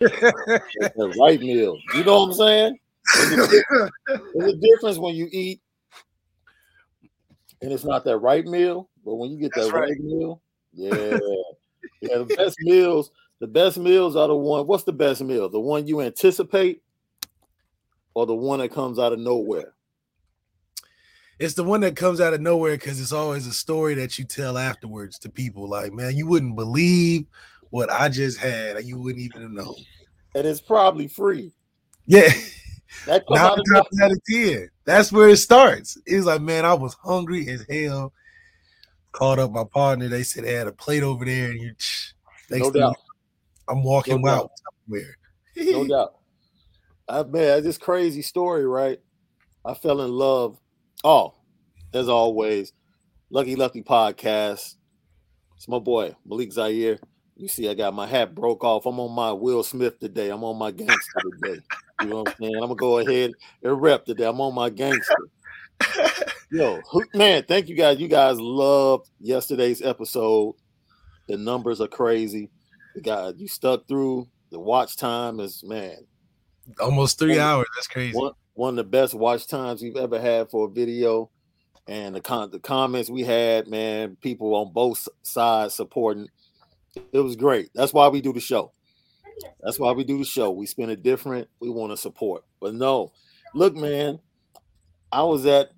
the right meal. You know what I'm saying? There's a, difference, there's a difference when you eat and it's not that right meal, but when you get that right. right meal, yeah, yeah, the best meals, the best meals are the one. What's the best meal? The one you anticipate, or the one that comes out of nowhere? It's the one that comes out of nowhere because it's always a story that you tell afterwards to people. Like, man, you wouldn't believe what I just had. You wouldn't even know. And it's probably free. Yeah. That now out of 10. That's where it starts. It's like, man, I was hungry as hell. Called up my partner. They said they had a plate over there, and you no doubt. I'm walking no out somewhere. no doubt. I man, this crazy story, right? I fell in love. Oh, as always, Lucky Lefty Podcast. It's my boy Malik Zaire. You see, I got my hat broke off. I'm on my Will Smith today. I'm on my gangster today. You know what I'm saying? I'm gonna go ahead and rep today. I'm on my gangster. Yo, man, thank you guys. You guys loved yesterday's episode. The numbers are crazy. You got you stuck through. The watch time is man, almost three one, hours. That's crazy. One, one of the best watch times we've ever had for a video. And the con- the comments we had, man, people on both sides supporting it was great. That's why we do the show. That's why we do the show. We spend it different. We want to support. But no, look, man, I was at,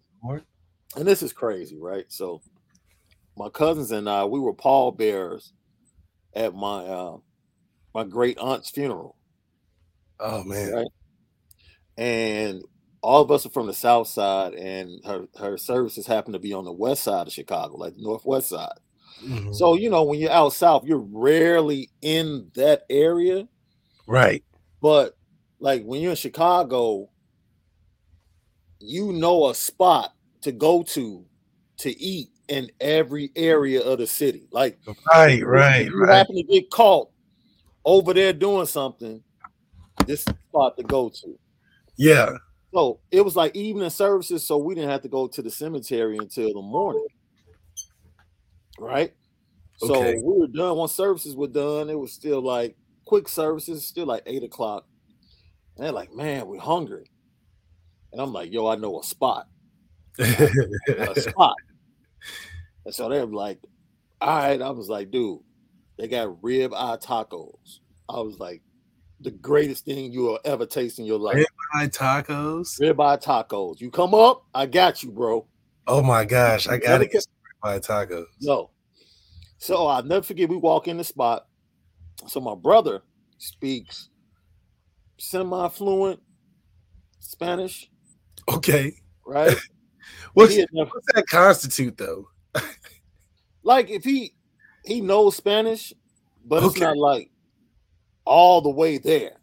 and this is crazy, right? So, my cousins and I, we were pallbearers at my uh, my great aunt's funeral. Oh man! Right? And all of us are from the south side, and her her services happen to be on the west side of Chicago, like the northwest side. Mm-hmm. So, you know, when you're out south, you're rarely in that area. Right. But like when you're in Chicago, you know a spot to go to to eat in every area of the city. Like right, right, you right. happen to get caught over there doing something, this spot to go to. Yeah. So it was like evening services, so we didn't have to go to the cemetery until the morning right? So okay. we were done. Once services were done, it was still like quick services, still like eight o'clock. And they're like, man, we're hungry. And I'm like, yo, I know a spot. a spot. And so they're like, all right. I was like, dude, they got rib eye tacos. I was like, the greatest thing you will ever taste in your life. Rib eye tacos. Rib eye tacos. You come up, I got you, bro. Oh my gosh, I gotta get eye tacos. No, so I'll never forget, we walk in the spot. So my brother speaks semi fluent Spanish. Okay. Right? what's, what's that constitute though? like if he he knows Spanish, but okay. it's not like all the way there.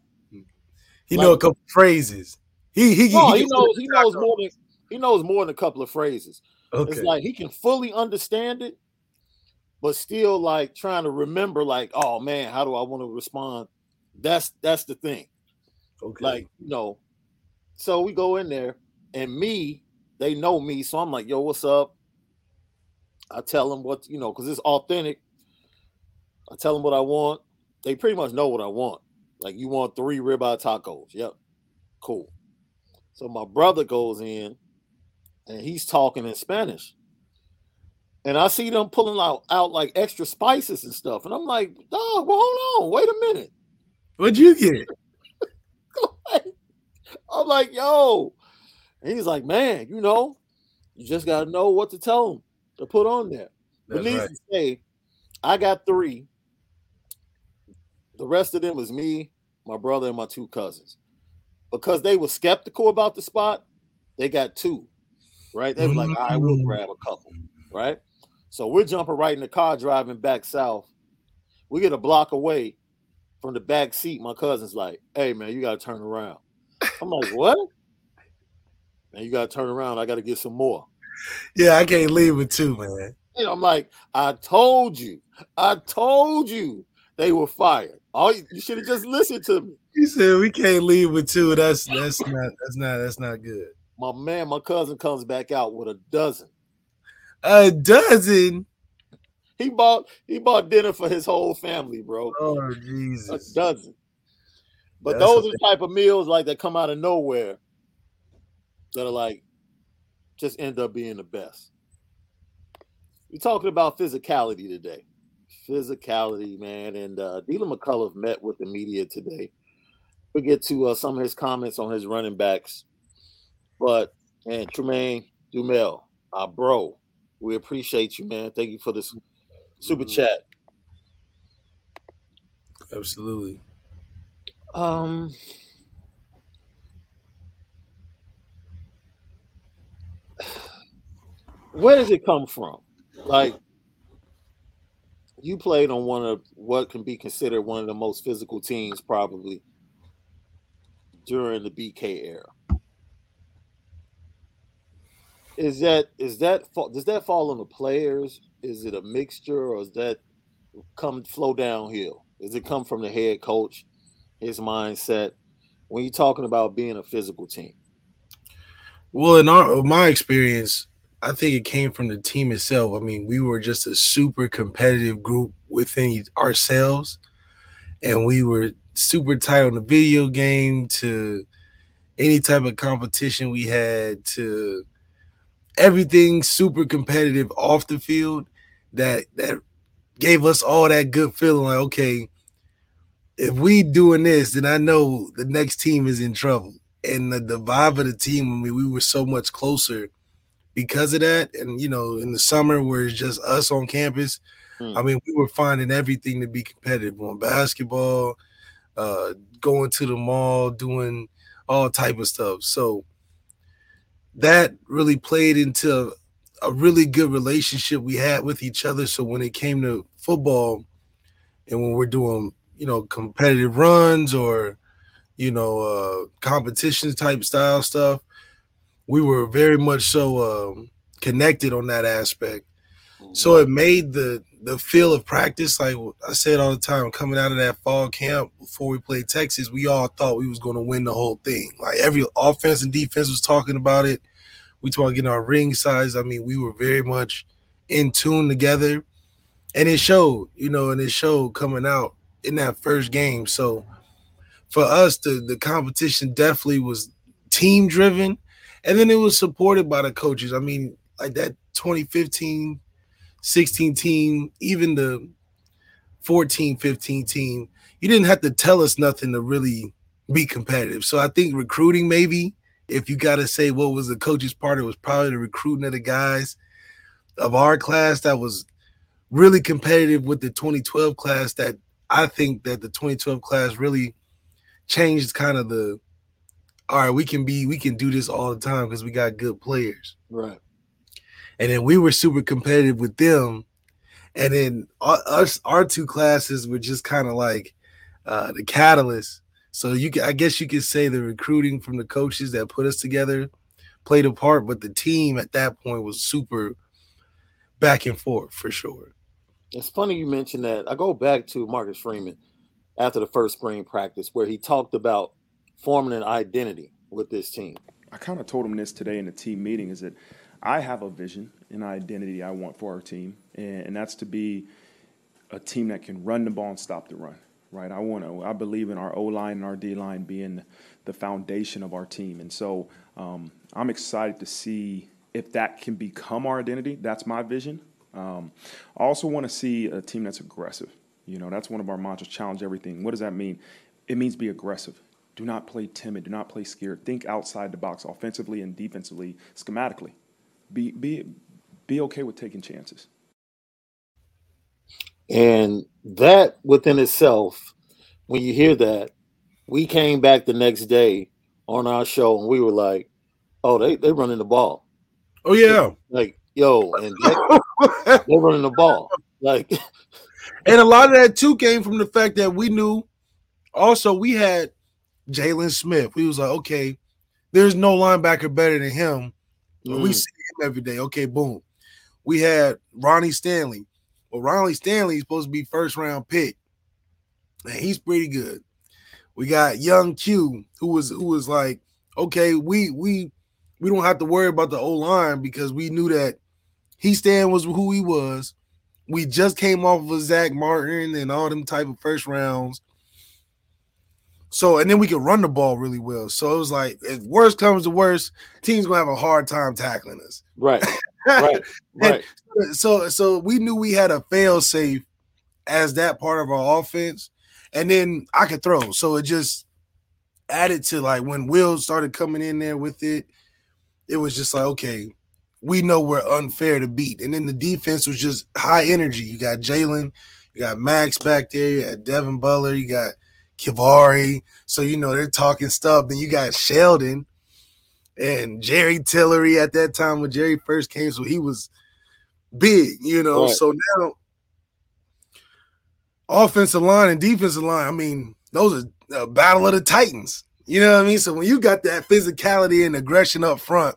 He like, know a couple phrases. He he, no, he, he knows he knows more than he knows more than a couple of phrases. Okay. It's like he can fully understand it, but still like trying to remember like oh man how do i want to respond? That's that's the thing. Okay. Like you know so we go in there and me they know me so i'm like yo what's up? I tell them what you know because it's authentic. I tell them what i want. They pretty much know what i want. Like you want three ribeye tacos. Yep. Cool. So my brother goes in and he's talking in spanish and I see them pulling out, out like extra spices and stuff. And I'm like, dog, well, hold on, wait a minute. What'd you get? I'm like, yo. And he's like, man, you know, you just gotta know what to tell them to put on there. But needless right. to say, I got three. The rest of them was me, my brother, and my two cousins. Because they were skeptical about the spot, they got two. Right? They were like, I will mm. grab a couple. Right? So we're jumping right in the car driving back south. We get a block away from the back seat. My cousin's like, hey man, you gotta turn around. I'm like, what? Man, you gotta turn around. I gotta get some more. Yeah, I can't leave with two, man. And I'm like, I told you, I told you they were fired. Oh, you should have just listened to me. He said we can't leave with two. That's that's not that's not that's not good. My man, my cousin comes back out with a dozen. A dozen. He bought he bought dinner for his whole family, bro. Oh Jesus. A dozen. But That's those are the type of meals like that come out of nowhere that are like just end up being the best. We're talking about physicality today. Physicality, man. And uh Deland McCullough met with the media today. We'll get to uh, some of his comments on his running backs. But and Tremaine Dumel, our bro, we appreciate you, man. Thank you for this super chat. Absolutely. Um where does it come from? Like you played on one of what can be considered one of the most physical teams probably during the BK era. Is that is that does that fall on the players? Is it a mixture, or is that come flow downhill? Does it come from the head coach, his mindset? When you're talking about being a physical team, well, in our my experience, I think it came from the team itself. I mean, we were just a super competitive group within ourselves, and we were super tight on the video game to any type of competition we had to everything super competitive off the field that that gave us all that good feeling like okay if we doing this then i know the next team is in trouble and the, the vibe of the team i mean we were so much closer because of that. And you know, in the summer where it's just us on campus, mm. I mean, we were finding everything to be competitive on basketball, uh, going to the mall, doing all type of stuff. So that really played into a really good relationship we had with each other. So when it came to football, and when we're doing, you know, competitive runs or, you know, uh, competition type style stuff, we were very much so um, connected on that aspect. So it made the the feel of practice, like I said all the time, coming out of that fall camp before we played Texas, we all thought we was going to win the whole thing. Like every offense and defense was talking about it. We talking getting our ring size. I mean, we were very much in tune together, and it showed, you know, and it showed coming out in that first game. So for us, the the competition definitely was team driven and then it was supported by the coaches. I mean, like that 2015 16 team, even the 14 15 team, you didn't have to tell us nothing to really be competitive. So I think recruiting, maybe if you got to say what was the coach's part, it was probably the recruiting of the guys of our class that was really competitive with the 2012 class. That I think that the 2012 class really changed kind of the all right, we can be, we can do this all the time because we got good players. Right. And then we were super competitive with them. And then us, our two classes were just kind of like uh, the catalyst. So you, can, I guess you could say the recruiting from the coaches that put us together played a part, but the team at that point was super back and forth for sure. It's funny you mentioned that. I go back to Marcus Freeman after the first spring practice where he talked about forming an identity with this team? I kind of told him this today in the team meeting is that I have a vision and identity I want for our team, and, that's to be a team that can run the ball and stop the run. Right, I want to. I believe in our O line and our D line being the foundation of our team, and so um, I'm excited to see if that can become our identity. That's my vision. Um, I also want to see a team that's aggressive. You know, that's one of our mantras: challenge everything. What does that mean? It means be aggressive. Do not play timid. Do not play scared. Think outside the box, offensively and defensively, schematically. Be be be okay with taking chances. And that within itself, when you hear that, we came back the next day on our show and we were like, "Oh, they they running the ball." Oh yeah, like yo, and they, they're running the ball. Like, and a lot of that too came from the fact that we knew. Also, we had Jaylon Smith. We was like, okay, there's no linebacker better than him. Mm. We see him every day. Okay, boom. We had Ronnie Stanley. Well, Ronnie Stanley is supposed to be first round pick. And he's pretty good. We got young Q, who was who was like, okay, we we we don't have to worry about the O line because we knew that Hiestand was who he was. We just came off of Zack Martin and all them type of first rounds So and then we could run the ball really well. So it was like if worst comes to worst, team's gonna have a hard time tackling us. Right. Right. right. so so we knew we had a fail safe as that part of our offense. And then I could throw. So it just added to like when Will started coming in there with it, it was just like, okay, we know we're unfair to beat. And then the defense was just high energy. You got Jalen, you got Max back there, you got Devin Butler, you got KeiVarae. So, you know, they're talking stuff. Then you got Sheldon and Jerry Tillery at that time when Jerry first came. So he was big, you know. Right. So now offensive line and defensive line, I mean, those are a battle of the Titans. You know what I mean? So when you got that physicality and aggression up front,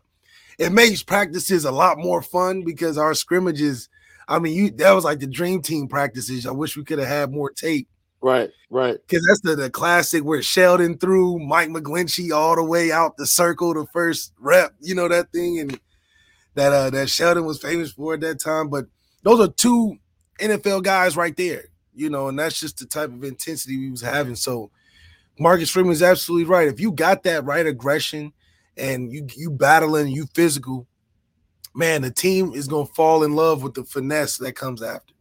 it makes practices a lot more fun because our scrimmages, I mean, you that was like the dream team practices. I wish we could have had more tape. Right, right. Because that's the, the classic where Sheldon threw Mike McGlinchey all the way out the circle, the first rep, you know, that thing, and that uh that Sheldon was famous for at that time. But those are two NFL guys right there, you know, and that's just the type of intensity we was having. So Marcus Freeman is absolutely right. If you got that right aggression and you you battling, you physical, man, the team is gonna fall in love with the finesse that comes after.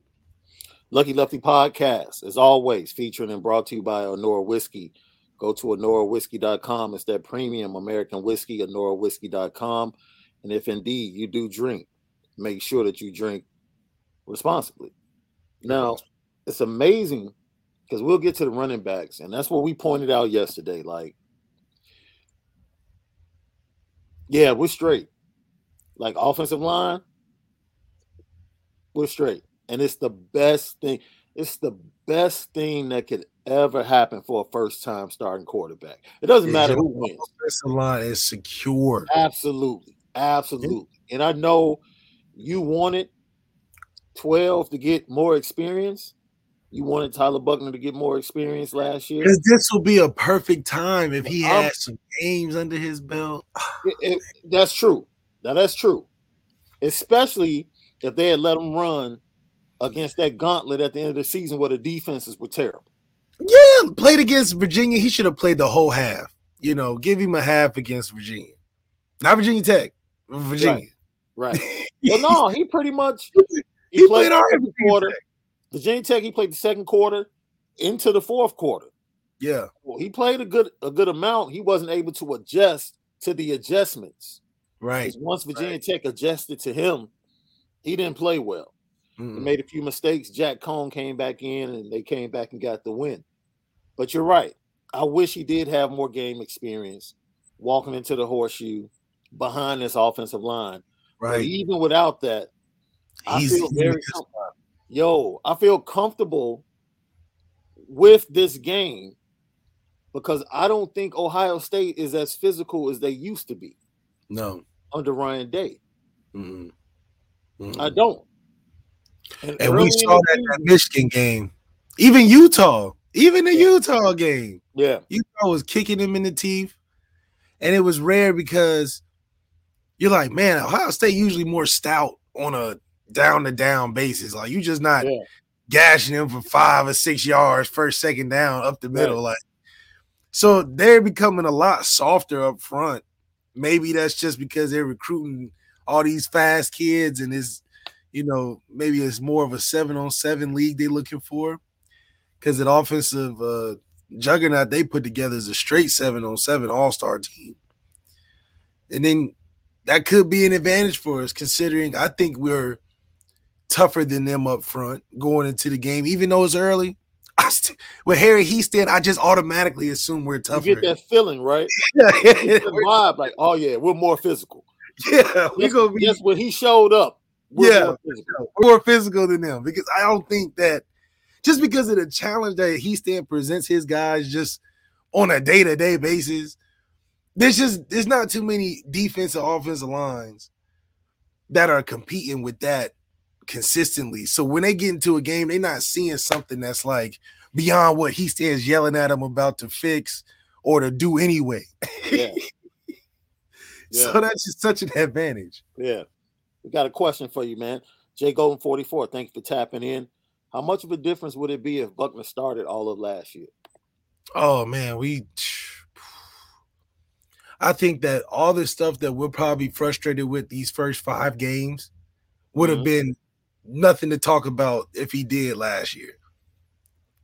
Lucky Lefty podcast, as always, featuring and brought to you by Anora Whiskey. Go to AnoraWhiskey.com. It's that premium American whiskey, AnoraWhiskey.com. And if indeed you do drink, make sure that you drink responsibly. Now, it's amazing because we'll get to the running backs, and that's what we pointed out yesterday. Like, yeah, we're straight. Like offensive line, we're straight. And it's the best thing. It's the best thing that could ever happen for a first time starting quarterback. It doesn't matter who wins. Offensive line is secure. Absolutely. Absolutely. And I know you wanted 12 to get more experience. You wanted Tyler Buchner to get more experience last year. This will be a perfect time if he has some games under his belt. It, it, that's true. Now that's true. Especially if they had let him run against that gauntlet at the end of the season where the defenses were terrible. Yeah, played against Virginia. He should have played the whole half. You know, give him a half against Virginia. Not Virginia Tech, Virginia. Right. right. well, no, he pretty much he, he played, played our quarter. Tech. Virginia Tech, he played the second quarter into the fourth quarter. Yeah. Well, he played a good a good amount. He wasn't able to adjust to the adjustments. Right. Once Virginia right. Tech adjusted to him, he didn't play well. Mm-hmm. Made a few mistakes. Jack Coan came back in and they came back and got the win. But you're right. I wish he did have more game experience walking into the horseshoe behind this offensive line. Right. But even without that, He's, I feel very yo, I feel comfortable with this game because I don't think Ohio State is as physical as they used to be. No, under Ryan Day. Mm-hmm. Mm-hmm. I don't. And, and we saw that in that Michigan game, even Utah, even the yeah. Utah game. Yeah, Utah was kicking him in the teeth, and it was rare because you're like, man, Ohio State usually more stout on a down to down basis. Like you just not yeah. gashing them for five or six yards, first, second down, up the middle. Right. Like so they're becoming a lot softer up front. Maybe that's just because they're recruiting all these fast kids and it's you know, maybe it's more of a seven on seven league they're looking for. Because an offensive uh, juggernaut they put together is a straight seven on seven all star team. And then that could be an advantage for us, considering I think we're tougher than them up front going into the game, even though it's early. St- with Harry Hiestand, I just automatically assume we're tougher. You get that feeling, right? yeah, yeah. vibe, like, oh yeah, we're more physical. Yeah, we gonna be. Just when he showed up, we're yeah, more physical. more physical than them because I don't think that just because of the challenge that Hiestand presents his guys just on a day to day basis. There's just there's not too many defensive offensive lines that are competing with that consistently. So when they get into a game, they're not seeing something that's like beyond what he stands yelling at them about to fix or to do anyway. Yeah. yeah. So that's just such an advantage. Yeah. We got a question for you, man. Jay Golden 44, thanks for tapping in. How much of a difference would it be if Buchner started all of last year? Oh man, we. I think that all the stuff that we're probably frustrated with these first five games would have mm-hmm. been nothing to talk about if he did last year.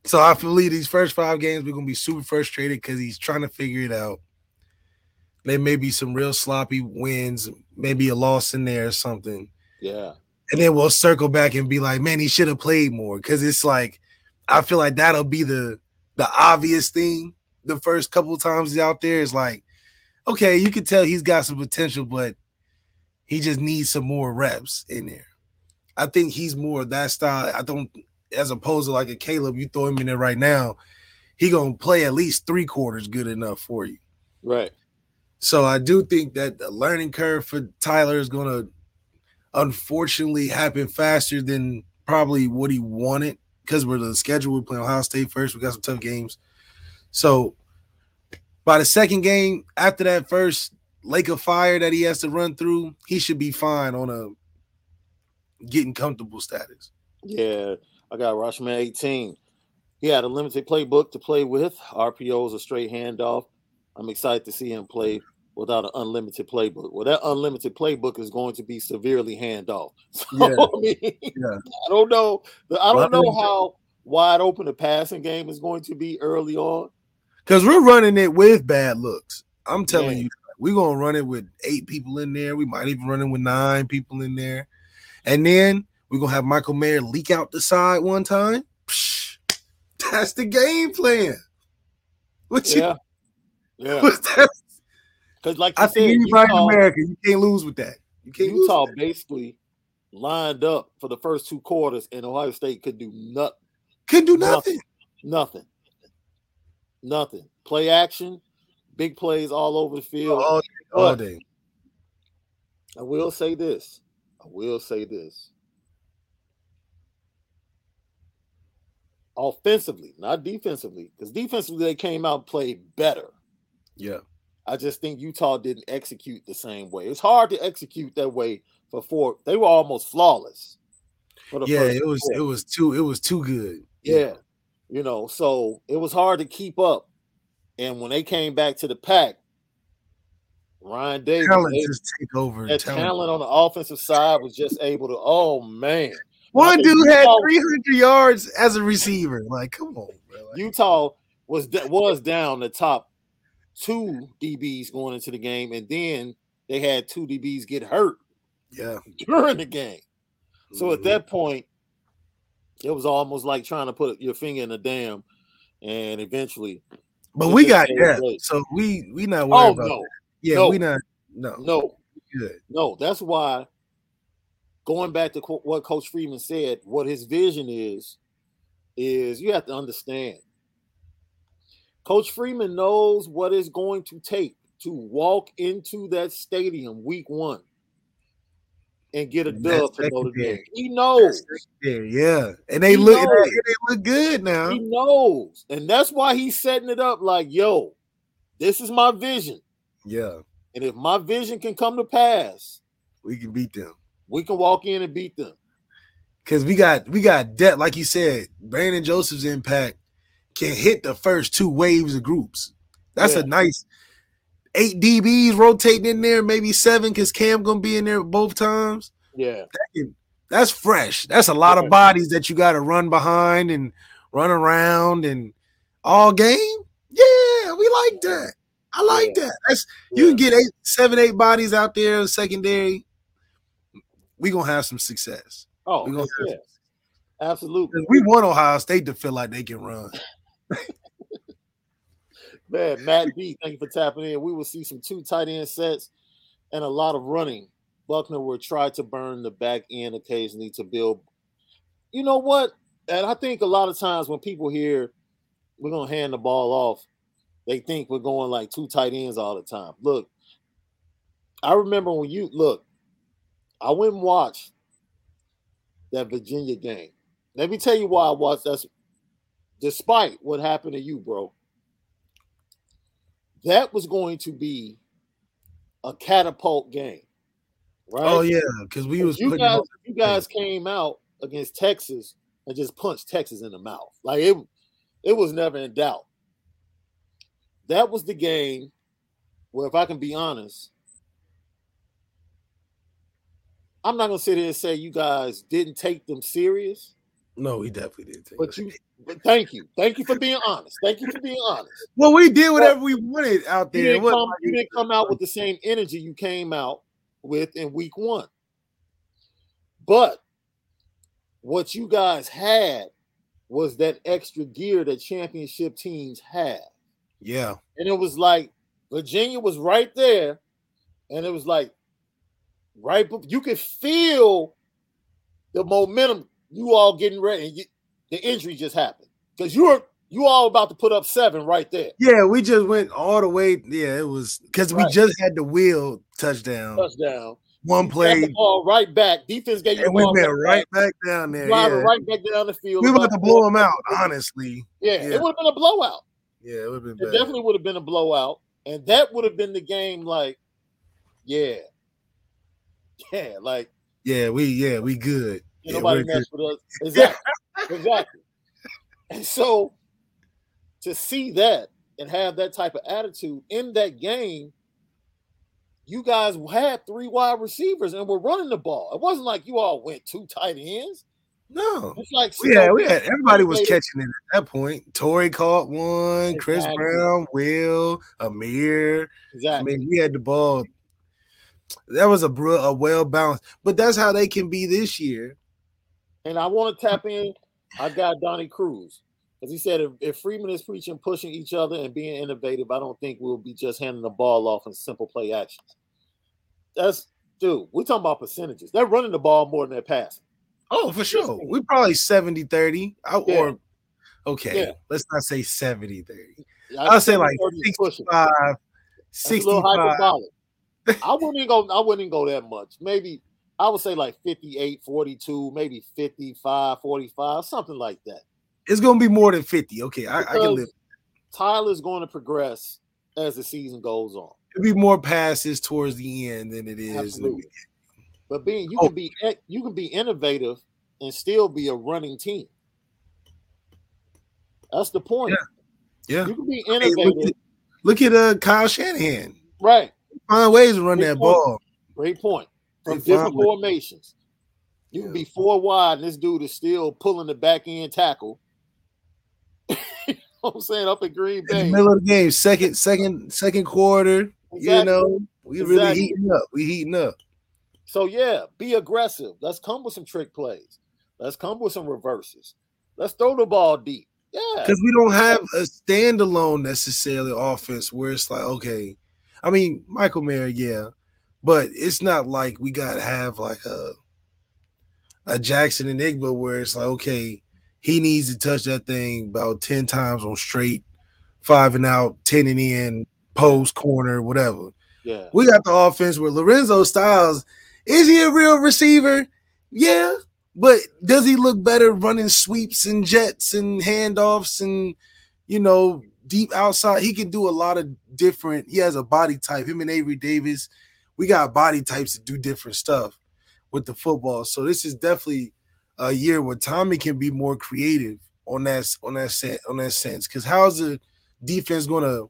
So I believe these first five games we're gonna be super frustrated because he's trying to figure it out. There may be some real sloppy wins, maybe a loss in there or something. Yeah. And then we'll circle back and be like, man, he should have played more. Cause it's like, I feel like that'll be the the obvious thing the first couple times he's out there is like, okay, you can tell he's got some potential, but he just needs some more reps in there. I think he's more of that style. I don't, as opposed to like a Caleb, you throw him in there right now, he gonna play at least three quarters good enough for you. Right. So I do think that the learning curve for Tyler is gonna unfortunately happen faster than probably what he wanted because we're the schedule. We're playing Ohio State first. We got some tough games. So by the second game, after that first lake of fire that he has to run through, he should be fine on a getting comfortable status. Yeah, I got Rushman 18. He had a limited playbook to play with. RPO is a straight handoff. I'm excited to see him play without an unlimited playbook. Well, that unlimited playbook is going to be severely handoff. So, yeah. I, mean, yeah. I don't know. I don't know how wide open the passing game is going to be early on. Because we're running it with bad looks. I'm telling yeah. you, we're gonna run it with eight people in there. We might even run it with nine people in there. And then we're gonna have Michael Mayer leak out the side one time. Psh, that's the game plan. What yeah. you yeah. Because like you I said, anybody Utah, in America, you can't lose with that. You can't Utah basically lined up for the first two quarters, and Ohio State could do nothing. Could do nothing. Nothing. Nothing. Play action, big plays all over the field. All, all day. I will say this. I will say this. Offensively, not defensively, because defensively they came out and played better. Yeah. I just think Utah didn't execute the same way. It's hard to execute that way for four. They were almost flawless. yeah, it was four. it was too it was too good. Yeah. yeah. You know, so it was hard to keep up. And when they came back to the pack, Ryan Davis, talent they, just take over. That talent. talent on the offensive side was just able to. Oh man, one dude had 300 yards as a receiver. Like, come on, bro. Utah was was down the top two DBs going into the game, and then they had two DBs get hurt. Yeah, during the game. So mm-hmm. at that point, it was almost like trying to put your finger in a dam, and eventually. But we got that, so we we not worried oh, about. No. That. Yeah, no, we not. No, no, good. No, that's why. Going back to co- what Coach Freeman said, what his vision is, is you have to understand. Coach Freeman knows what it's going to take to walk into that stadium week one and get a dub for Notre Dame. He knows. Yeah, and they he look they look good now. He knows, and that's why he's setting it up like, "Yo, this is my vision. Yeah. And if my vision can come to pass, we can beat them. We can walk in and beat them. Cause we got we got depth, like you said, Brandon Joseph's impact can hit the first two waves of groups. That's yeah. a nice eight DBs rotating in there, maybe seven, because Cam gonna be in there both times. Yeah, that can, that's fresh. That's a lot yeah. of bodies that you got to run behind and run around and all game. Yeah, we like that. I like yeah. that. That's you can get eight, seven, eight bodies out there secondary. We gonna have some success. Oh, we gonna yeah. absolutely. We want Ohio State to feel like they can run. Man, Matt B, thank you for tapping in. We will see some two tight end sets and a lot of running. Buchner will try to burn the back end occasionally to build. You know what? And I think a lot of times when people hear we're gonna hand the ball off, they think we're going like two tight ends all the time. Look, I remember when you look, I went and watched that Virginia game. Let me tell you why I watched that. Despite what happened to you, bro, that was going to be a catapult game, right? Oh yeah, because we was you guys. You guys came out against Texas and just punched Texas in the mouth. Like it, it was never in doubt. that was the game where, if I can be honest, I'm not gonna sit here and say you guys didn't take them serious. No, he definitely did. Take but you, thank you, thank you for being honest. Thank you for being honest. Well, we did whatever we wanted out there. You didn't, come, you didn't come out with the same energy you came out with in week one. But what you guys had was that extra gear that championship teams have. Yeah. And it was like Virginia was right there, and it was like right, you could feel the momentum. You all getting ready. The injury just happened because you were you all about to put up seven right there. Yeah, we just went all the way. Yeah, it was because right. we just had the wheel touchdown. Touchdown. One play. Right back. Defense gave you and we went right back, back down there. Yeah. right back down the field. We were about to blow them out, honestly. Yeah, yeah. it would have been a blowout. Yeah, it would have been. It definitely would have been a blowout, and that would have been the game. Like, yeah, yeah, like yeah, we yeah we good. Yeah, nobody mess with us. Exactly, exactly. And so to see that and have that type of attitude in that game, you guys had three wide receivers and were running the ball. It wasn't like you all went two tight ends. No, it's like yeah, we had everybody was catching it at that point. Torii caught one, exactly. Chris Brown, Will, Amir. Exactly. I mean, we had the ball. That was a, a well balanced, but that's how they can be this year. And I want to tap in. I got Donnie Cruz. As he said, if, if, Freeman is preaching pushing each other and being innovative, I don't think we'll be just handing the ball off in simple play actions. That's dude, we're talking about percentages. They're running the ball more than they're passing. Oh, for sure. We probably 70 30. I, yeah. Or okay, yeah. let's not say 70 30. I'll say like 65, 65. I wouldn't even go, I wouldn't even go that much. Maybe I would say like 58, 42, maybe 55, 45, something like that. It's gonna be more than 50. Okay, I, I can live. Tyler's going to progress as the season goes on. It'll be more passes towards the end than it is. Absolutely. But being you oh. can be you can be innovative and still be a running team. That's the point. Yeah. yeah. You can be innovative. Hey, look, at, look at uh Kyle Shanahan. Right. Find ways to run Great that point. ball. Great point. From different formations. You can be four wide, and this dude is still pulling the back end tackle. you know what I'm saying? Up at Green Bay. In middle of the game, second, second, second quarter. Exactly. You know, we exactly. really heating up. We heating up. So yeah, be aggressive. Let's come with some trick plays. Let's come with some reverses. Let's throw the ball deep. Yeah. Because we don't have a standalone necessarily offense where it's like, okay. I mean, Michael Mayer, yeah. But it's not like we gotta have like a a Jackson Enigma where it's like, okay, he needs to touch that thing about 10 times on straight, five and out, 10 and in, post, corner, whatever. Yeah. We got the offense where Lorenzo Styles, is he a real receiver? Yeah. But does he look better running sweeps and jets and handoffs and you know deep outside? He can do a lot of different. He has a body type. Him and Avery Davis we got body types to do different stuff with the football. So this is definitely a year where Tommy can be more creative on that on that set on that sense. Because how's the defense to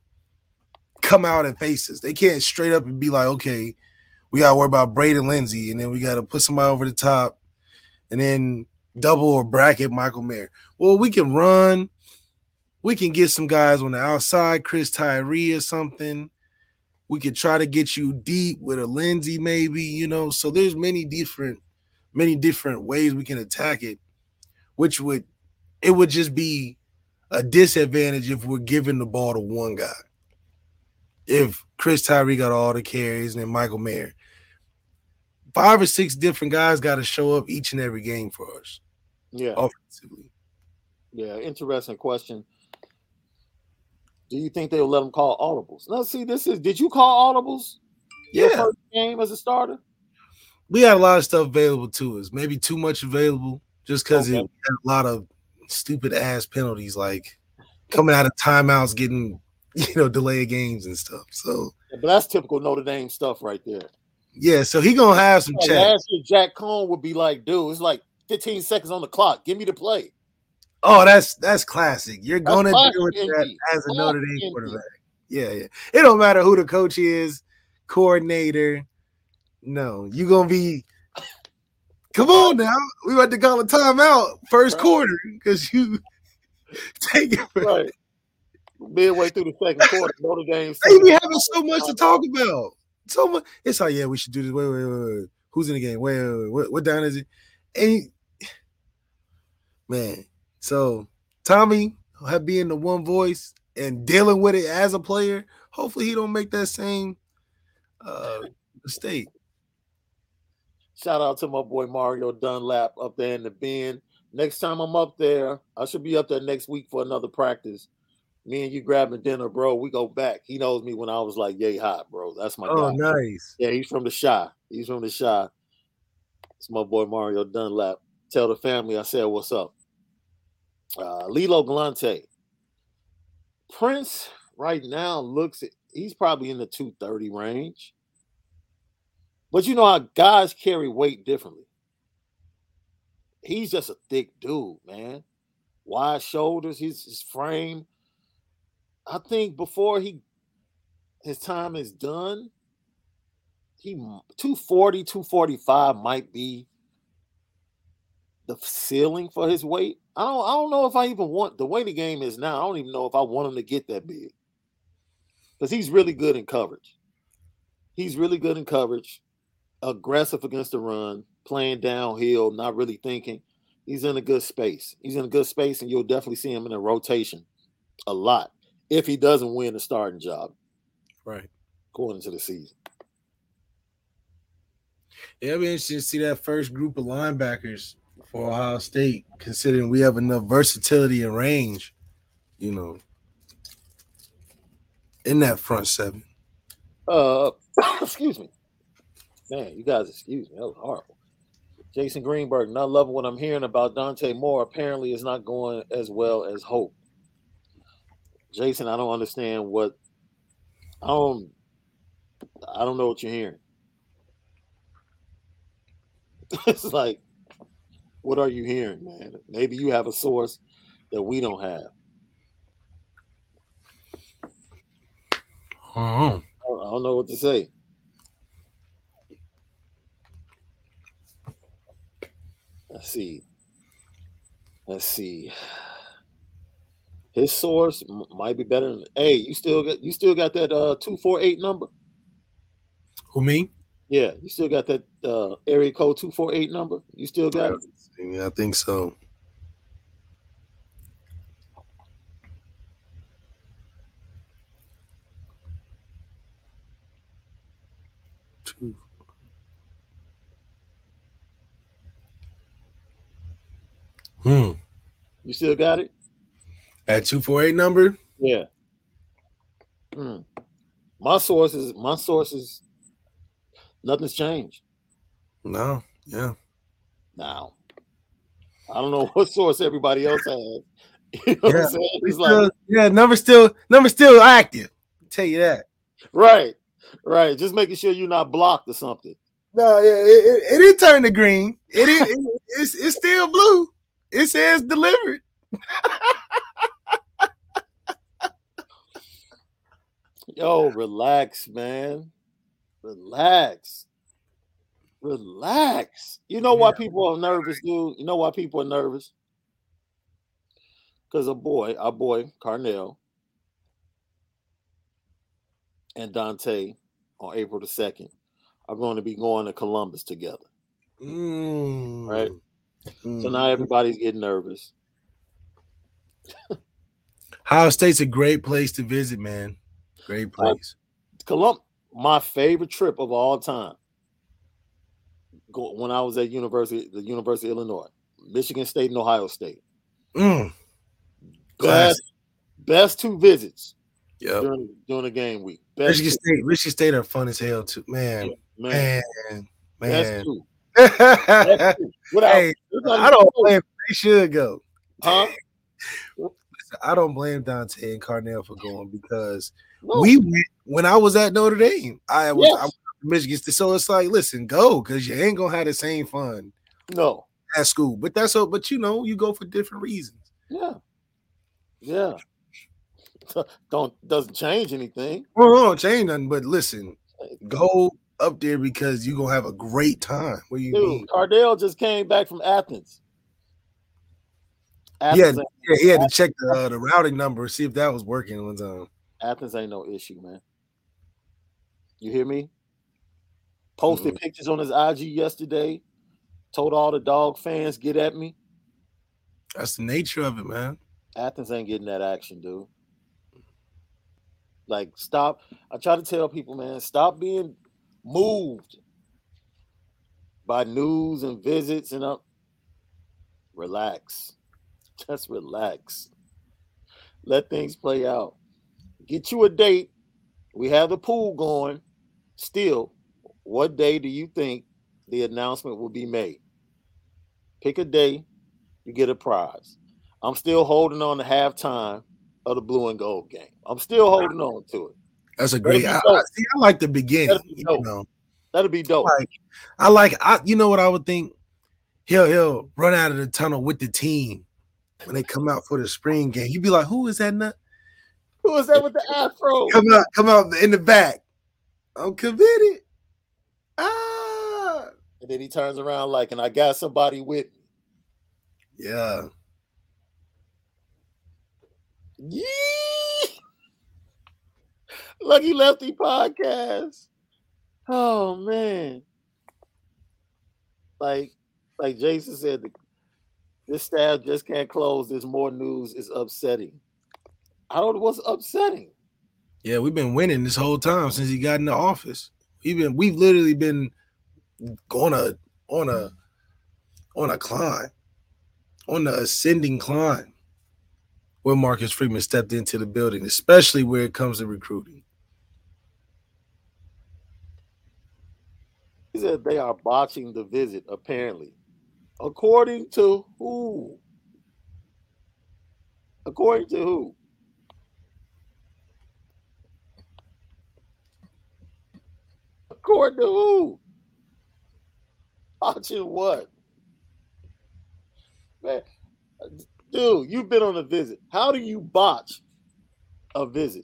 come out and face us? They can't straight up and be like, okay, we got to worry about Braden Lenzy, and then we got to put somebody over the top, and then double or bracket Michael Mayer. Well, we can run. We can get some guys on the outside, Chris Tyree or something. We could try to get you deep with a Lenzy, maybe, you know. So there's many different, many different ways we can attack it, which would it would just be a disadvantage if we're giving the ball to one guy. If Chris Tyree got all the carries and then Michael Mayer. Five or six different guys got to show up each and every game for us. Yeah. Offensively. Yeah, interesting question. Do you think they'll let him call audibles? Now, see, this is. Did you call audibles? Yeah. first game as a starter. We had a lot of stuff available to us. Maybe too much available, just because okay. it had a lot of stupid ass penalties, like coming out of timeouts, getting you know delay games and stuff. So, yeah, but that's typical Notre Dame stuff right there. Yeah, so he gonna have some like Last year, Jack Coan would be like, "Dude, it's like 15 seconds on the clock. Give me the play." Oh, that's that's classic. You're gonna do it that as a Notre Dame quarterback. Yeah, yeah. It don't matter who the coach is, coordinator. No, you're gonna be. Come on now, we about to call a timeout first right. quarter because you take it. Right. Midway through the second quarter, Notre Dame. They be having so much to talk about. So much. It's like, yeah, we should do this. Wait, wait, wait, wait. Who's in the game? Wait, wait, wait. What, what down is it? And man, so Tommy have being the one voice and dealing with it as a player. Hopefully, he don't make that same uh, mistake. Shout out to my boy Mario Dunlap up there in the bin. Next time I'm up there, I should be up there next week for another practice. Me and you grabbing dinner, bro. We go back. He knows me when I was like yay hot, bro. That's my oh, guy. nice. Yeah, he's from the Chi. He's from the Chi. It's my boy Mario Dunlap. Tell the family I said what's up. Uh, Lilo Galante. Prince right now looks he's probably in the 230 range. But you know how guys carry weight differently. He's just a thick dude, man. Wide shoulders, his, his frame. I think before he his time is done, he 240, 245 might be the ceiling for his weight. I don't I don't know if I even want the way the game is now. I don't even know if I want him to get that big. Because he's really good in coverage. He's really good in coverage, aggressive against the run, playing downhill, not really thinking. He's in a good space. He's in a good space, and you'll definitely see him in a rotation a lot if he doesn't win the starting job. Right. According to the season. It'll be interesting to see that first group of linebackers for Ohio State, considering we have enough versatility and range, you know, in that front seven. Uh, excuse me, man. You guys, excuse me. That was horrible. Jason Greenberg, not loving what I'm hearing about Dante Moore. Apparently, is not going as well as hope. Jason, I don't understand what. I don't. I don't know what you're hearing. it's like what are you hearing, man? Maybe you have a source that we don't have. Uh-huh. I don't know what to say. Let's see. Let's see. His source might be better. Than, hey, you still got you still got that uh two four eight number? Who me? Yeah, you still got that uh, area code two four eight number. You still got it. Yeah, I think so. Two. Hmm. You still got it? At two four eight number? Yeah. Hmm. My sources, my sources Nothing's changed. No, yeah. Now, I don't know what source everybody else has. You know yeah. what I'm saying? It's still, like, yeah, number still number still active. I'll tell you that. Right, right. Just making sure you're not blocked or something. No, yeah, it, it, it didn't turn to green. It is it, it's it's still blue. It says delivered. Yo, relax, man. Relax. Relax. You know why people are nervous, dude? You know why people are nervous? Because a boy, our boy Carnell and Dante on April the 2nd are going to be going to Columbus together. Mm. Right? Mm. So now everybody's getting nervous. Ohio State's a great place to visit, man. Great place. Uh, Colum- my favorite trip of all time when I was at University, the University of Illinois, Michigan State and Ohio State. Mm. Best, best two visits. Yeah. During, during the game week. Best Michigan State, Michigan State are fun as hell too. Man, man, man, man. Two. Two. Without, hey, I don't blame. They should go. Huh? I don't blame Dante and Carnell for going because no. we went when I was at Notre Dame. I was, yes. Michigan State. So it's like, listen, go because you ain't gonna have the same fun. No, at school. But that's so. But you know, you go for different reasons. Yeah, yeah. don't doesn't change anything. Well, don't change nothing. But listen, go up there because you're gonna have a great time. What do you Dude, mean? Cardale just came back from Athens. Yeah, Athens, yeah, he had to check the uh, the routing number, see if that was working one time. Athens ain't no issue, man. You hear me? Posted Mhm. pictures on his IG yesterday. Told all the dog fans get at me. That's the nature of it, man. Athens ain't getting that action, dude. Like, stop. I try to tell people, man, stop being moved by news and visits and up. Relax. Just relax. Let things play out. Get you a date. We have the pool going. Still, what day do you think the announcement will be made? Pick a day, you get a prize. I'm still holding on to halftime of the blue and gold game. I'm still holding on to it. That's a great. I, I, see, I like the beginning. That'd be You dope. know, That'll be dope. like I like. I you know what I would think? He'll he'll run out of the tunnel with the team when they come out for the spring game. You'd be like, "Who is that nut?" Who was that with the afro? Come out, come out in the back. I'm committed. Ah, And then he turns around like, and I got somebody with me. yeah. Yee! Lucky Lefty podcast. Oh man. Like like Jason said, the, this staff just can't close. There's more news. It's upsetting. I don't know what's upsetting. Yeah, we've been winning this whole time since he got in the office. We've been we've literally been on a on a on a climb, on the ascending climb when Marcus Freeman stepped into the building, especially where it comes to recruiting. He said they are botching the visit, apparently. According to who? According to who? According to who? Botching what? Man, dude, you've been on a visit. How do you botch a visit?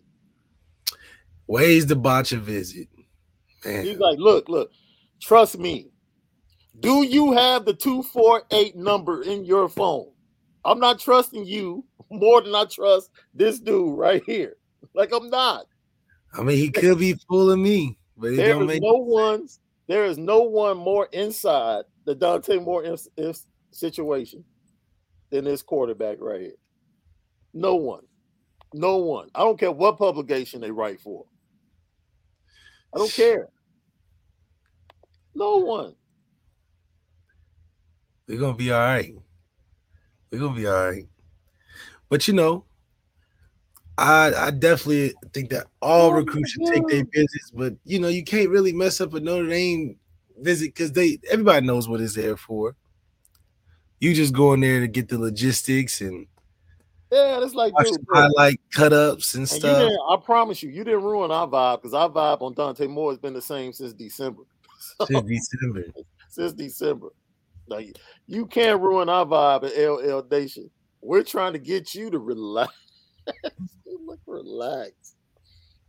Ways to botch a visit. Man, He's like, look, look, trust me. Do you have the 248 number in your phone? I'm not trusting you more than I trust this dude right here. Like I'm not. I mean, he could be fooling me, but There is no one, there is no one more inside the Dante Moore in, in situation than this quarterback right here. No one. No one. I don't care what publication they write for. I don't care. No one. we're gonna be all right. We're gonna be all right. But you know, I I definitely think that all Oh, recruits should take their visits, but you know, you can't really mess up a Notre Dame visit because they everybody knows what it's there for. You just go in there to get the logistics and Yeah, that's like, watch dude, highlight cut ups and and stuff. I promise you, you didn't ruin our vibe because our vibe on Dante Moore has been the same since December. Since December. since December. Like you can't ruin our vibe at LL Nation. We're trying to get you to relax. Look, relax.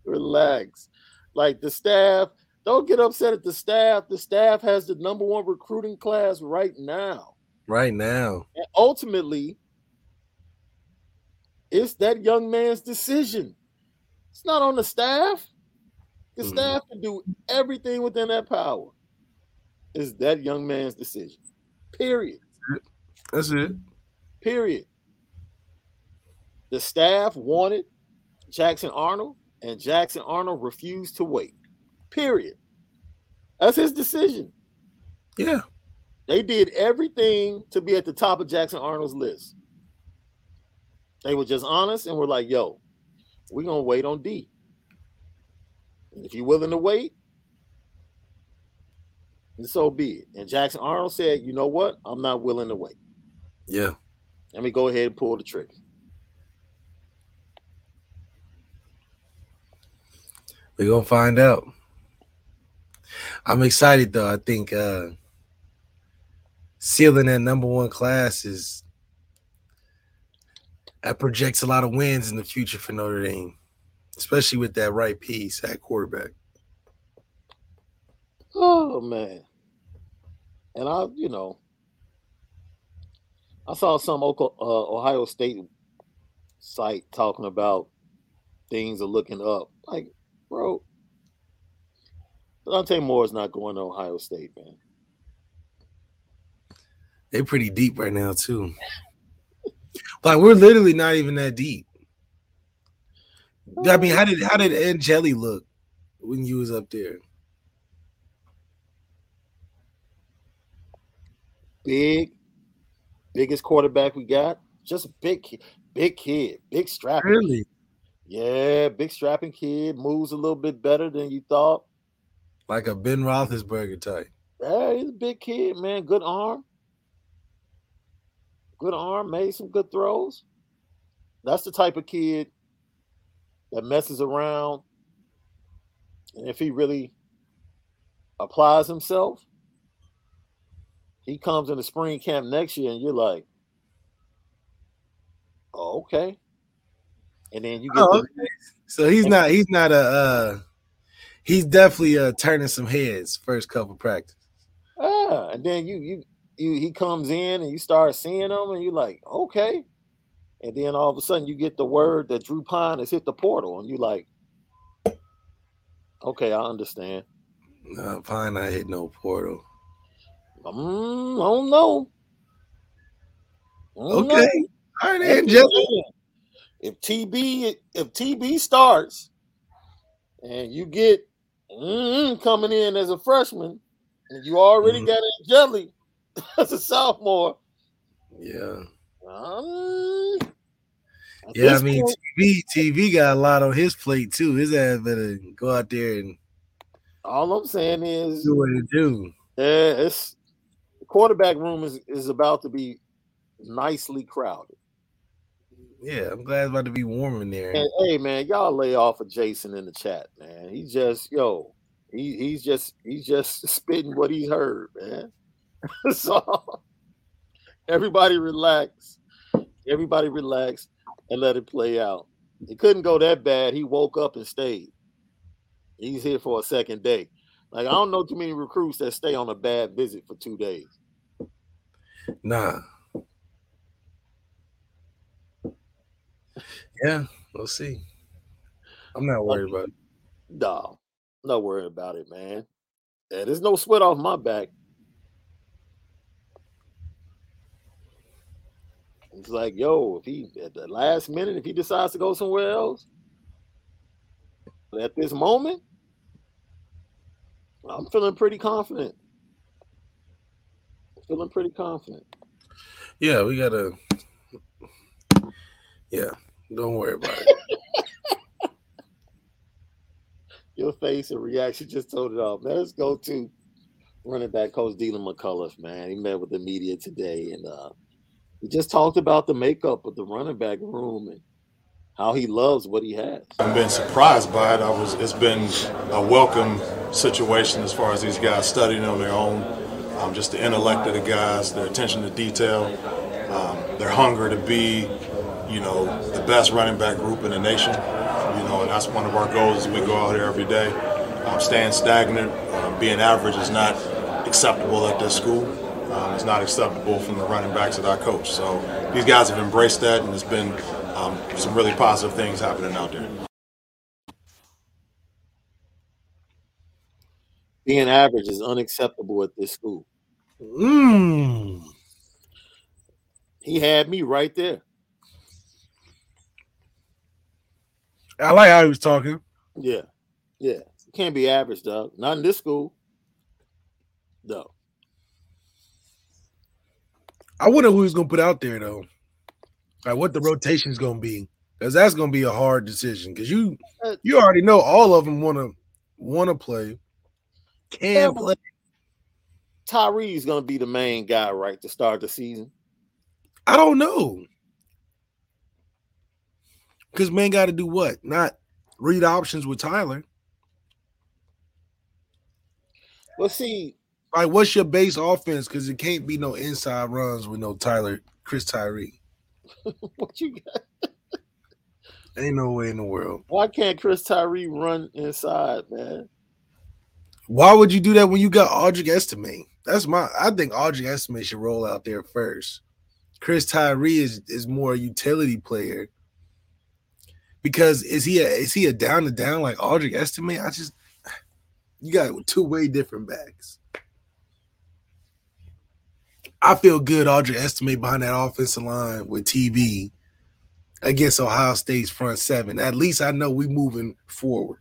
Relax. Like the staff, don't get upset at the staff. The staff has the number one recruiting class right now. Right now. And ultimately, it's that young man's decision. It's not on the staff. The Mhm. staff can do everything within their power. It's that young man's decision. Period. That's it. Period. The staff wanted Jackson Arnold, and Jackson Arnold refused to wait. Period. That's his decision. Yeah. They did everything to be at the top of Jackson Arnold's list. They were just honest and were like, yo, we're going to wait on D. And if you're willing to wait, and so be it. And Jackson Arnold said, you know what? I'm not willing to wait. Yeah. Let me go ahead and pull the trigger. We're gonna find out. I'm excited though. I think uh sealing that number one class is that projects a lot of wins in the future for Notre Dame, especially with that right piece at quarterback. Oh man, and I, you know, I saw some uh, Ohio State site talking about things are looking up. Like, bro, Dante Moore is not going to Ohio State, man. They're pretty deep right now, too. like, we're literally not even that deep. I mean, how did how did Angeli look when you was up there? Big, biggest quarterback we got. Just a big big kid, big strapping. Really? Yeah, big strapping kid moves a little bit better than you thought. Like a Ben Roethlisberger type. Yeah, he's a big kid, man. Good arm. Good arm, made some good throws. That's the type of kid that messes around. And if he really applies himself, he comes in the spring camp next year and you're like, oh, okay. And then you get oh, the, okay. so he's not he's not a uh he's definitely uh turning some heads first couple practice. Ah, and then you you you he comes in and you start seeing him and you're like, okay. And then all of a sudden you get the word that Drew Pyne has hit the portal, and you're like, okay, I understand. No, Pyne not hit no portal. Um, I don't know. I don't okay. Know. All right, Angela. If TB if TB starts and you get mm, coming in as a freshman, and you already mm-hmm. got Angeli as a sophomore. Yeah. Um, yeah, I mean point, TV TV got a lot on his plate too. His ass better go out there and all I'm saying is do what it do. Yeah, it's the quarterback room is, is about to be nicely crowded. Yeah, I'm glad it's about to be warm in there. And, hey man, y'all lay off of Jason in the chat, man. He just yo, he he's just he's just spitting what he's heard, man. so everybody relax. Everybody relax and let it play out. It couldn't go that bad. He woke up and stayed. He's here for a second day. Like I don't know too many recruits that stay on a bad visit for two days. Nah. Yeah, we'll see. I'm not worried about it. No, not worried about it, man. Yeah, there's no sweat off my back. It's like, yo, if he at the last minute, if he decides to go somewhere else, at this moment, I'm feeling pretty confident. Feeling pretty confident. Yeah, we gotta. Yeah, don't worry about it. Your face and reaction just told it all. Man, let's go to running back coach Deland McCullough, man. He met with the media today and uh he just talked about the makeup of the running back room and how he loves what he has. I've been surprised by it. I was it's been a welcome situation as far as these guys studying on their own. Um, just the intellect of the guys, their attention to detail, um, their hunger to be, you know, the best running back group in the nation. You know, and that's one of our goals as we go out here every day. Um, staying stagnant, uh, being average is not acceptable at this school um, is not acceptable from the running backs that I coach. So these guys have embraced that, and it's been um, some really positive things happening out there. Being average is unacceptable at this school. Mm. He had me right there. I like how he was talking. Yeah. Yeah. can't be average, dog. Not in this school. No. I wonder who he's gonna put out there though. Like what the rotation is gonna be, because that's gonna be a hard decision. Because you uh, you already know all of them want to want to play, can play. Tyree's gonna be the main guy, right, to start the season. I don't know. Because man got to do what? Not read options with Tyler. Well, see, like, what's your base offense? Because it can't be no inside runs with no Tyler, Chris Tyree. what you got? Ain't no way in the world. Why can't Chris Tyree run inside, man? Why would you do that when you got Audric Estime? That's my. I think Audric Estime should roll out there first. Chris Tyree is is more a utility player. Because is he a is he a down to down like Audric Estime? I just you got two way different backs. I feel good Audric Estime behind that offensive line with TB against Ohio State's front seven. At least I know we moving forward.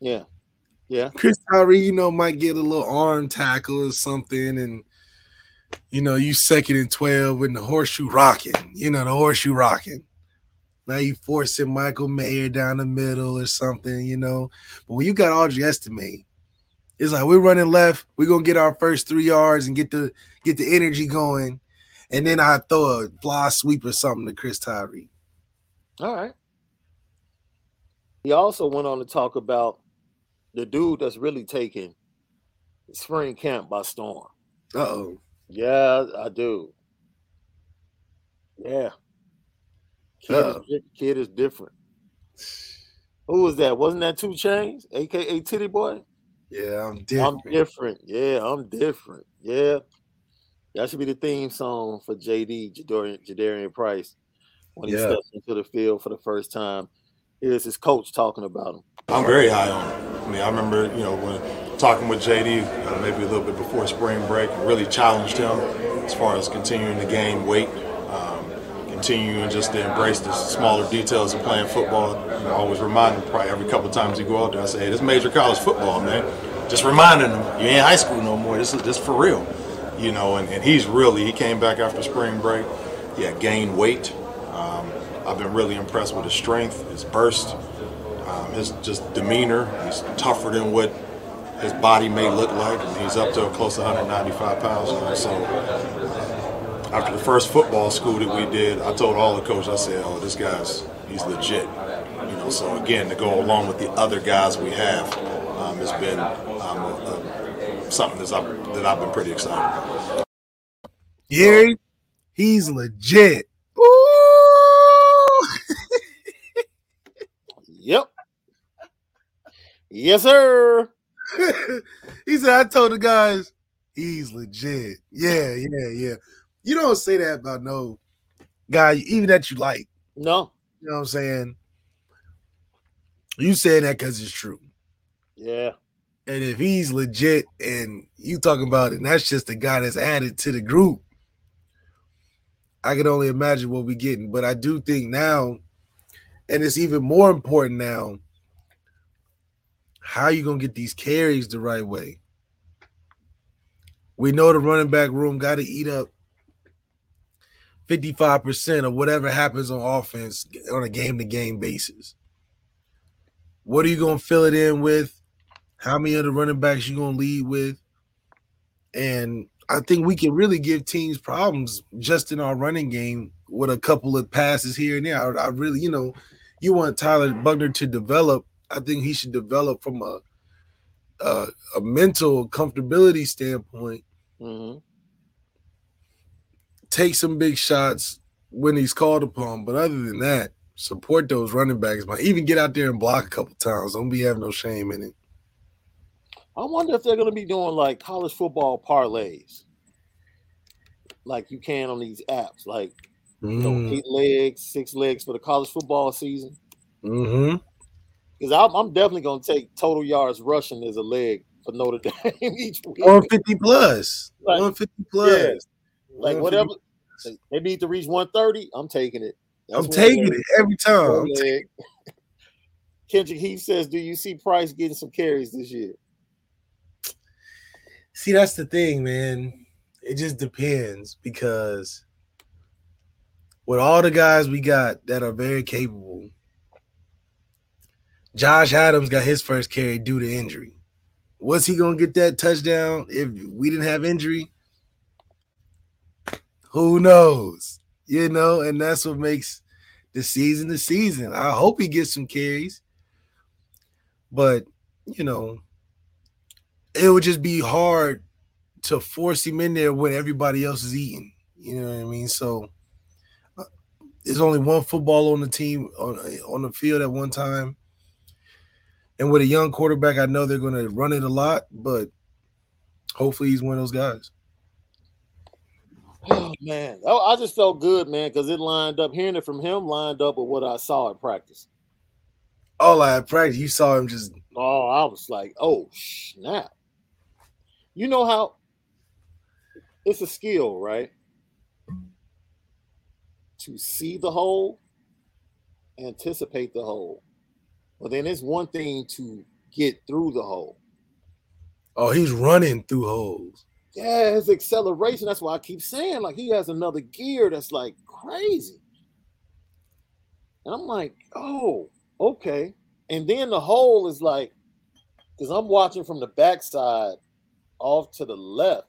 Yeah. Yeah. Chris Tyree, you know, might get a little arm tackle or something, and you know, you second and 12 with the horseshoe rocking, you know, the horseshoe rocking. Now you forcing Michael Mayer down the middle or something, you know. But when you got Audric Estime, it's like we're running left, we're gonna get our first three yards and get the get the energy going and then I throw a fly sweep or something to Chris Tyree. All right. He also went on to talk about the dude that's really taking spring camp by storm. Oh. Yeah, I do. Yeah. Kid, is, kid is different. Who was that? Wasn't that 2 Chainz, aka Titty Boy? Yeah, I'm different. I'm different. Yeah, I'm different. Yeah. That should be the theme song for JD Jadarian, Jadarian Price when he yeah. steps into the field for the first time. Here's his coach talking about him. I'm very high on him. I mean, I remember you know when talking with JD uh, maybe a little bit before spring break, really challenged him as far as continuing to gain weight, continuing just to embrace the smaller details of playing football. You know, always remind him probably every couple times you go out there, I say, hey, this major college football, man. Just reminding him, you ain't high school no more. This is this for real you know, and, and he's really, he came back after spring break. He had gained weight. Um, I've been really impressed with his strength, his burst, um, his just demeanor. He's tougher than what his body may look like. And he's up to close to 195 pounds. Know, so after the first football school that we did, I told all the coaches, I said, oh, this guy's, he's legit. You know, so again, to go along with the other guys we have um, has been um, a, a something that's up, that I've been pretty excited. Yeah, he's legit. Ooh. yep. Yes, sir. he said, I told the guys he's legit. Yeah, yeah, yeah. You don't say that about no guy, even that you like. No. You know what I'm saying? You saying that because it's true. Yeah. And if he's legit and you talking about it, and that's just the guy that's added to the group, I can only imagine what we're getting. But I do think now, and it's even more important now, how you gonna get these carries the right way? We know the running back room got to eat up 55% of whatever happens on offense on a game to game basis. What are you going to fill it in with? how many other running backs you gonna lead with, and I think we can really give teams problems just in our running game with a couple of passes here and there. I, I really, you know, you want Tyler Buchner to develop. I think he should develop from a a, a mental comfortability standpoint. Mm-hmm. Take some big shots when he's called upon, but other than that, support those running backs. But even get out there and block a couple times. Don't be having no shame in it. I wonder if they're going to be doing like college football parlays, like you can on these apps, like mm. you know, mm. eight legs, six legs for the college football season. Mm-hmm. Because I'm, I'm, definitely going to take total yards rushing as a leg for Notre Dame each week. 150 plus. Like, 150 plus. Yeah. Like whatever. They need to reach 130. I'm taking it. That's I'm taking it every time. Kendrick Heath says, "Do you see Price getting some carries this year?" See, that's the thing, man. It just depends because with all the guys we got that are very capable, Josh Adams got his first carry due to injury. Was he gonna get that touchdown if we didn't have injury? Who knows? You know, and that's what makes the season the season. I hope he gets some carries, but you know, it would just be hard to force him in there when everybody else is eating. You know what I mean? So uh, there's only one football on the team on on the field at one time. And with a young quarterback, I know they're going to run it a lot, but hopefully he's one of those guys. Oh man, oh, I just felt good, man, because it lined up. Hearing it from him lined up with what I saw at practice. Oh, at practice, you saw him just. Oh, I was like, oh snap! You know how it's a skill, right? To see the hole, anticipate the hole, but then it's one thing to get through the hole. Oh, he's running through holes yeah, his acceleration. That's why I keep saying like he has another gear that's like crazy. And I'm like, oh, okay. And then the hole is like, because I'm watching from the backside off to the left.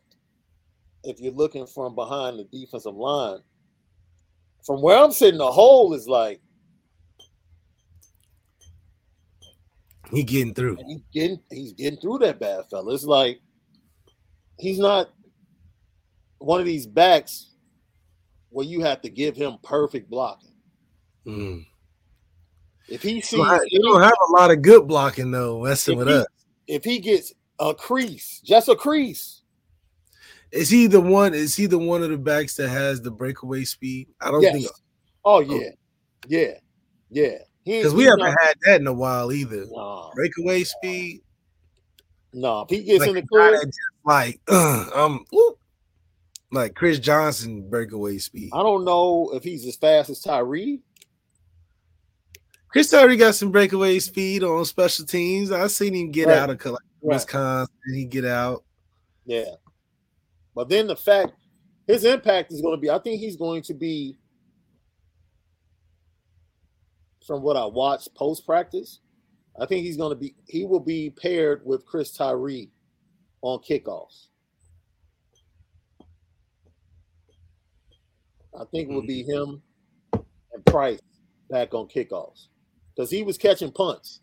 If you're looking from behind the defensive line, from where I'm sitting, the hole is like he getting through. He's getting he's getting through that bad fella. It's like he's not one of these backs where you have to give him perfect blocking. Mm. If he sees, you don't have a lot of good blocking though. Messing with us. If he gets a crease, just a crease. Is he the one? Is he the one of the backs that has the breakaway speed? I don't yes. think. Oh yeah, yeah, yeah. Because we haven't not, had that in a while either. Nah, breakaway speed. No, if he gets like in the clear, like uh, um, whoop, like Chris Johnson breakaway speed. I don't know if he's as fast as Tyree. Chris Tyree got some breakaway speed on special teams. I seen him get right. out of like, right. Wisconsin. He get out. Yeah, but then the fact his impact is going to be. I think he's going to be, from what I watched post practice, I think he's going to be he will be paired with Chris Tyree on kickoffs. I think it would be mm-hmm. him and Price back on kickoffs because he was catching punts.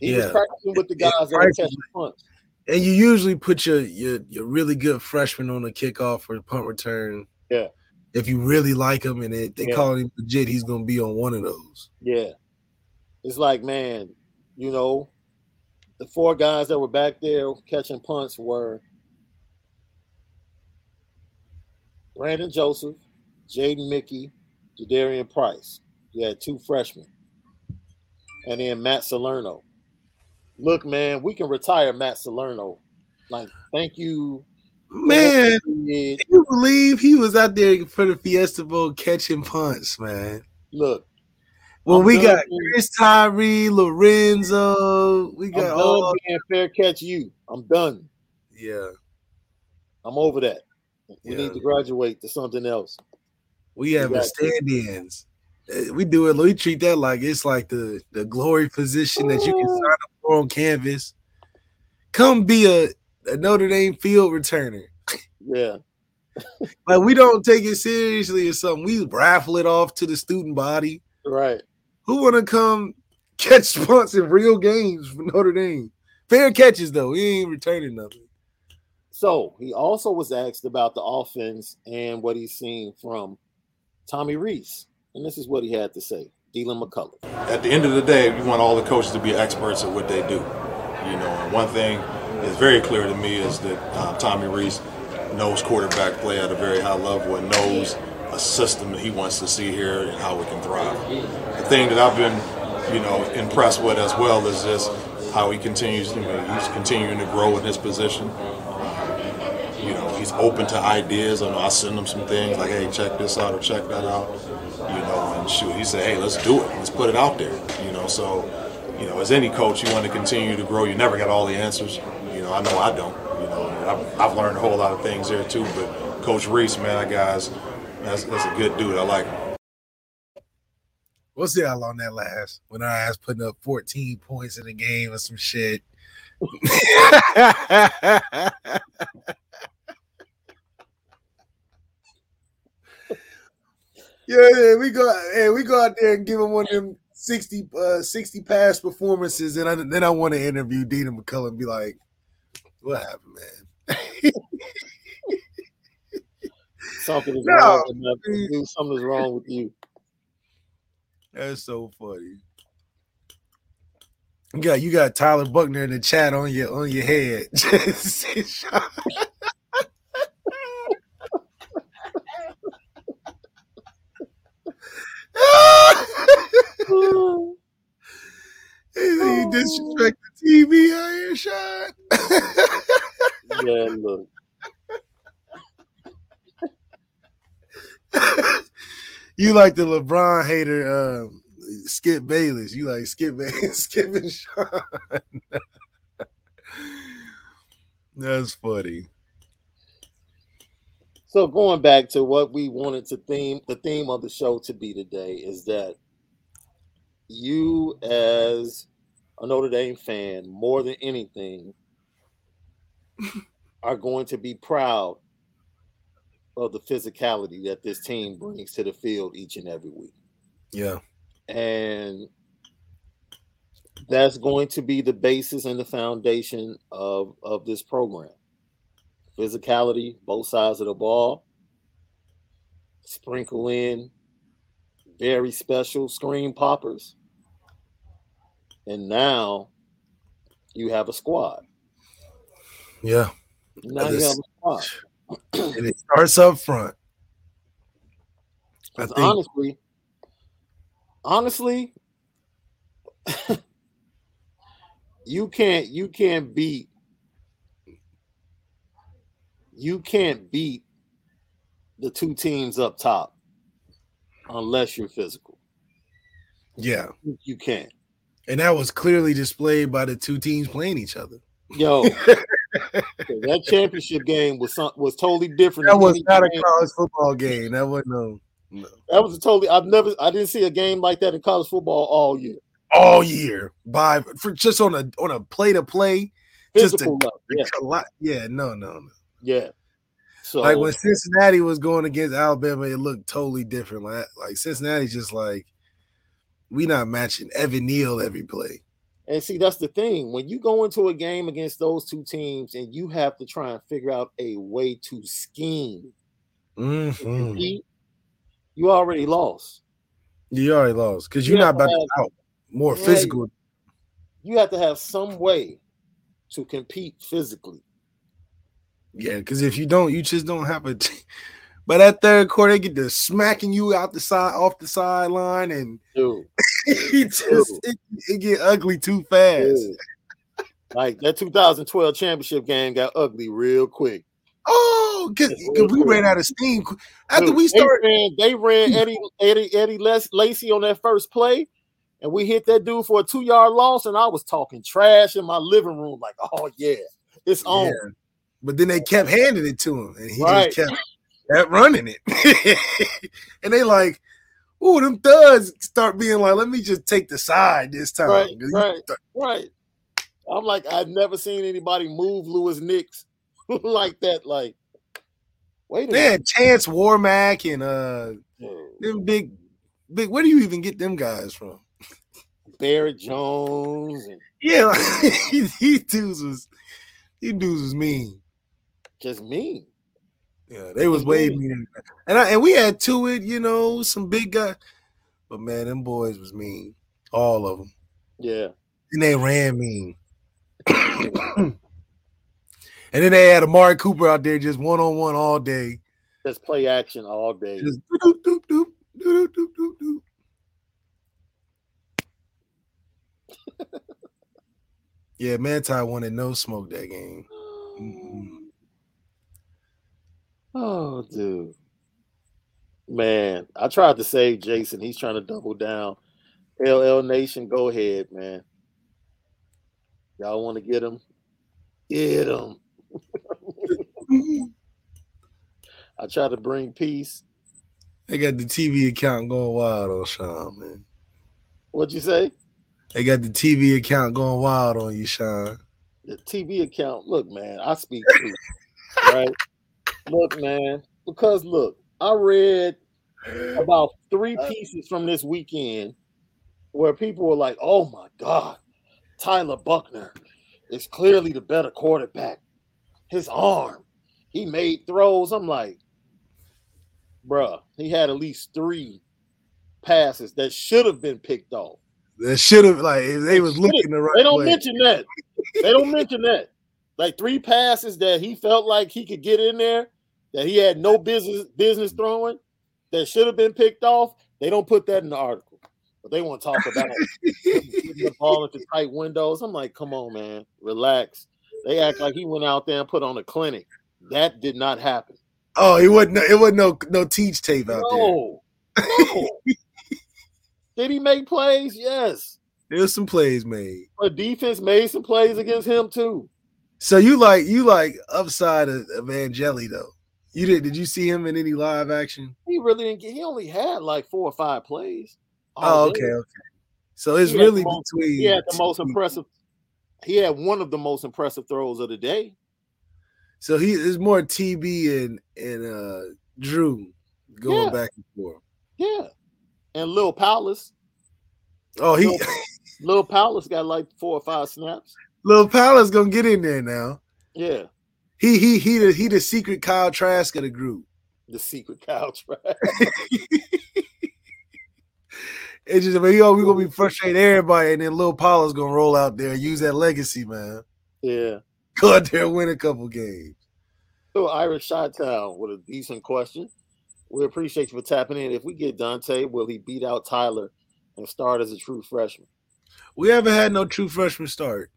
He yeah. was practicing with the guys that were catching punts. And you usually put your, your your really good freshman on the kickoff or punt return. Yeah. If you really like him and it, they yeah. call him legit, he's going to be on one of those. Yeah it's like, man, you know, the four guys that were back there catching punts were Brandon Joseph, Jaden Mickey, Jadarian Price. You had two freshmen. And then Matt Salerno. Look, man, we can retire Matt Salerno. Like, thank you. Man, can you believe he was out there for the Fiesta Bowl catching punts, man? Look, well, I'm we got Chris Tyree, Lorenzo. We got I'm all being fair catch you. I'm done. Yeah. I'm over that. We yeah. need to graduate to something else. We have the stand-ins. Eh, we do it. We treat that like it's like the the glory position that you can sign up for on canvas. Come be a, a Notre Dame field returner. Yeah. like we don't take it seriously or something. We raffle it off to the student body. Right. Who want to come catch punts in real games for Notre Dame? Fair catches though. He ain't returning nothing. So he also was asked about the offense and what he's seen from Tommy Rees, and this is what he had to say. Deland McCullough. At the end of the day, we want all the coaches to be experts at what they do. You know, and one thing is very clear to me is that uh, Tommy Rees knows quarterback play at a very high level and knows a system that he wants to see here and how we can thrive. The thing that I've been, you know, impressed with as well is just how he continues. You know, he's continuing to grow in his position. You know, he's open to ideas. I know I send him some things like, "Hey, check this out" or "Check that out." You know, and shoot, he said, "Hey, let's do it. Let's put it out there." You know, so you know, as any coach, you want to continue to grow. You never got all the answers. You know, I know I don't. You know, I've, I've learned a whole lot of things there too. But Coach Rees, man, that guy's that's that's a good dude. I like him. We'll see how long that lasts. When our ass putting up 14 points in the game or some shit. yeah, yeah, we go, hey, we go out there and give him one of them 60, uh, 60 pass performances, and I, then I want to interview Deland McCullough and be like, "What happened, man?" Something is no. wrong. Something is wrong with you. That's so funny. You got you got Tyler Buchner in the chat on your on your head. he disrespect the TV out here, Sean. yeah, look. you like the LeBron hater, um, Skip Bayless. You like Skip Bayless, Skip and Sean. That's funny. So going back to what we wanted to theme the theme of the show to be today is that you as a Notre Dame fan, more than anything, are going to be proud of the physicality that this team brings to the field each and every week. Yeah. And that's going to be the basis and the foundation of, of this program physicality, both sides of the ball. Sprinkle in very special screen poppers. And now you have a squad. Yeah. Now you have a squad. And it starts up front. I think, honestly, honestly, you can't you can't beat you can't beat the two teams up top unless you're physical. Yeah. You can't. And that was clearly displayed by the two teams playing each other. Yo, that championship game was some, was totally different. That was not game. a college football game. That wasn't no, no. That was a totally. I've never. I didn't see a game like that in college football all year. All year, by for just on a on a play to play, just a, yeah. Yeah, no, no, no. Yeah. So like when Cincinnati was going against Alabama, it looked totally different. Like like Cincinnati's just like we not matching Evan Neal every play. And see, that's the thing. When you go into a game against those two teams and you have to try and figure out a way to scheme, mm-hmm. you already lost. You already lost because you're you not about to out more yeah, physical. You have to have some way to compete physically. Yeah, because if you don't, you just don't have a. T- but that third quarter, they get to smacking you out the side, off the sideline, and it just it, it, get ugly too fast. Like that 2012 championship game got ugly real quick. Oh, because we ran out of steam after Dude, we started. They ran, they ran Eddie Eddie Eddie Les, Lacy on that first play, and we hit that dude for a two yard loss, and I was talking trash in my living room, like, "Oh yeah, it's on." Yeah. But then they kept handing it to him, and he right. just kept, kept running it. and they like, "Ooh, them thugs start being like, let me just take the side this time." Right, right, right. I'm like, I've never seen anybody move Louis Nix like that. Like, wait a Man, minute. Chance Warmack and uh, them big, big. Where do you even get them guys from? Barrett Jones. And- yeah, these dudes was these dudes was mean just mean. Yeah, they was way mean. And I, and we had to it, you know, some big guy. But man, them boys was mean. All of them. Yeah. And they ran mean. and then they had Amari Cooper out there just one on one all day. Just play action all day. Just doop, doop, doop, doop, doop, doop, doop. yeah, Manti wanted no smoke that game. Mm-hmm. Oh, dude. Man, I tried to save Jason. He's trying to double down. LL Nation, go ahead, man. Y'all want to get him? Get him. I try to bring peace. They got the TV account going wild on Sean, man. What'd you say? They got the TV account going wild on you, Sean. The TV account. Look, man, I speak truth, right? Look, man, because look, I read about three uh, pieces from this weekend where people were like, "Oh my God, Tyler Buchner is clearly the better quarterback. His arm, he made throws." I'm like, bruh, he had at least three passes that should have been picked off. That should have like they was looking the right. They don't way. mention that. They don't mention that. Like three passes that he felt like he could get in there that he had no business business throwing that should have been picked off. They don't put that in the article, but they want to talk about the ball into tight windows. I'm like, come on, man, relax. They act like he went out there and put on a clinic. That did not happen. Oh, it wasn't. It wasn't no no teach tape out no, there. No. did he make plays? Yes. There's some plays made. But defense made some plays against him too. So you like you like upside of, of Angeli though. You did? Did you see him in any live action? He really didn't get. He only had like four or five plays. Oh, okay, okay. So it's really most, between. He had the most impressive. He had one of the most impressive throws of the day. So he is more TB and and uh Drew going yeah. back and forth. Yeah, and Lil Powlus. Oh, he Lil, Lil Powlus got like four or five snaps. Lil Powlus gonna get in there now. Yeah. He he he the he the secret Kyle Trask of the group. The secret Kyle Trask. it's just I mean, yo, we're gonna be frustrating everybody, and then Lil Powlus gonna roll out there and use that legacy, man. Yeah. Go out there and win a couple games. So Irish Shot Town with a decent question. We appreciate you for tapping in. If we get Dante, will he beat out Tyler and start as a true freshman? We haven't had no true freshman start.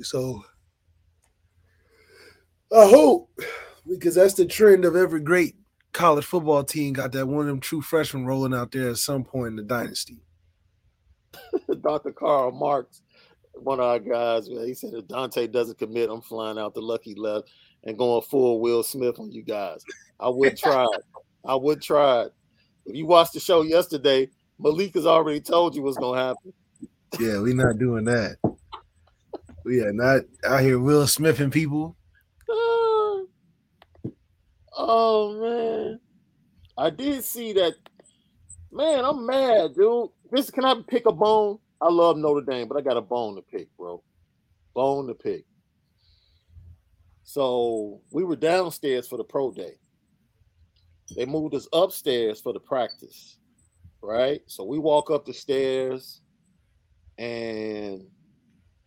So I hope because that's the trend of every great college football team got that one of them true freshmen rolling out there at some point in the dynasty. Dr. Carl Marx, one of our guys, he said if Dante doesn't commit, I'm flying out the lucky left and going full Will Smith on you guys. I would try it. I would try it. If you watched the show yesterday, Malik has already told you what's gonna happen. Yeah, we're not doing that. We are not out here Will Smithing people. Oh man, I did see that. Man, I'm mad, dude. This can I pick a bone? I love Notre Dame, but I got a bone to pick, bro. Bone to pick. So we were downstairs for the pro day. They moved us upstairs for the practice, right? So we walk up the stairs and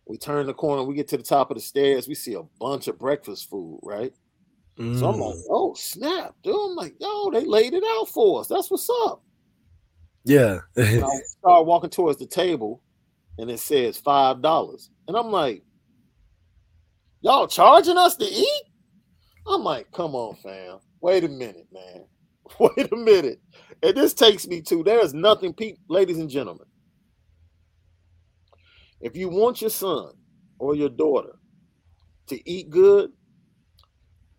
we turn the corner. We get to the top of the stairs. We see a bunch of breakfast food, right? Mm. So I'm like, mm. oh snap, dude. I'm like, yo, they laid it out for us. That's what's up. Yeah. I start walking towards the table and it says five dollars. And I'm like, y'all charging us to eat? I'm like, come on, fam. Wait a minute, man. Wait a minute. And this takes me to there's nothing, pe- ladies and gentlemen. If you want your son or your daughter to eat good,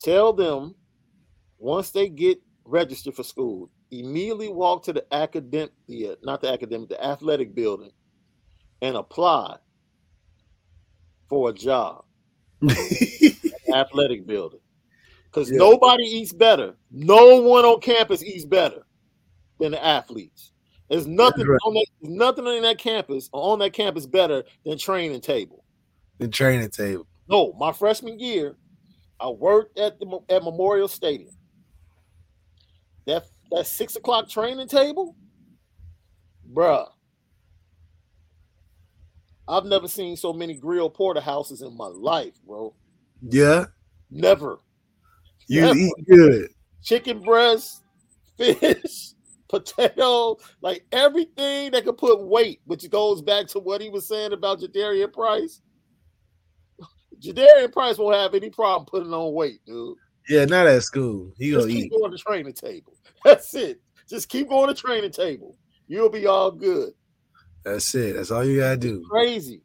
Tell them once they get registered for school, immediately walk to the academic, the, uh, not the academic, the athletic building and apply for a job. athletic building. Because yeah. nobody eats better. No one on campus eats better than the athletes. There's nothing right. on that, nothing on that campus or on that campus better than training table. The training table. No, my freshman year, I worked at the at Memorial Stadium. That that six o'clock training table, bruh. I've never seen so many grill porterhouses in my life, bro. Yeah. Never. You Never. eat good. Chicken breast, fish, potato, like everything that could put weight, which goes back to what he was saying about Jadarian Price. Jadarian Price won't have any problem putting on weight, dude. Yeah, not at school. He Just gonna keep eat. going to training table. That's it. Just keep going to training table. You'll be all good. That's it. That's all you gotta do. Crazy.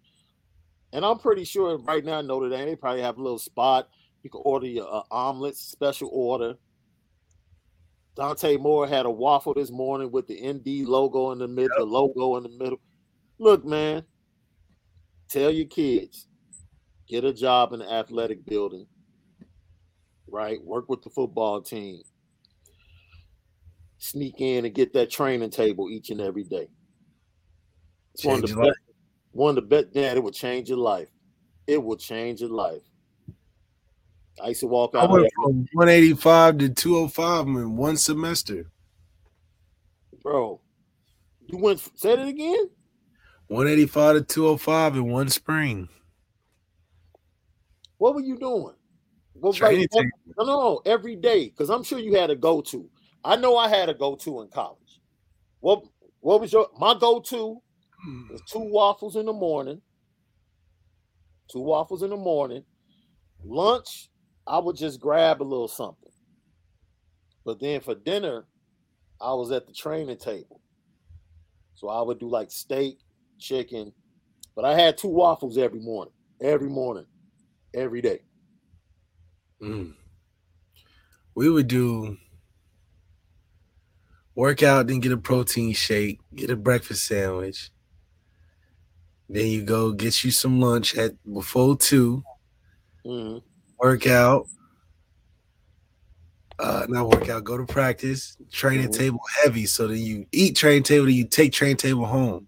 And I'm pretty sure right now Notre Dame they probably have a little spot. You can order your uh, omelets, special order. Dante Moore had a waffle this morning with the ND logo in the middle, yep. the logo in the middle. Look, man, tell your kids get a job in the athletic building, right? Work with the football team, sneak in and get that training table each and every day. It's one of the best, one of the best, yeah, it will change your life. It will change your life. I used to walk out. I went from 185 to 205 in one semester. Bro, You went said it again? 185 to 205 in one spring. What were you doing? What, like, every, no, no, every day. Because I'm sure you had a go-to. I know I had a go-to in college. What what was your my go-to? Hmm. Was two waffles in the morning. Two waffles in the morning. Lunch, I would just grab a little something. But then for dinner, I was at the training table. So I would do like steak, chicken, but I had two waffles every morning, every morning, every day. Mm. We would do workout, then get a protein shake, get a breakfast sandwich. Then you go get you some lunch at before 2 mm-hmm. Workout, uh, not workout, go to practice, training table heavy. So then you eat training table, then you take training table home.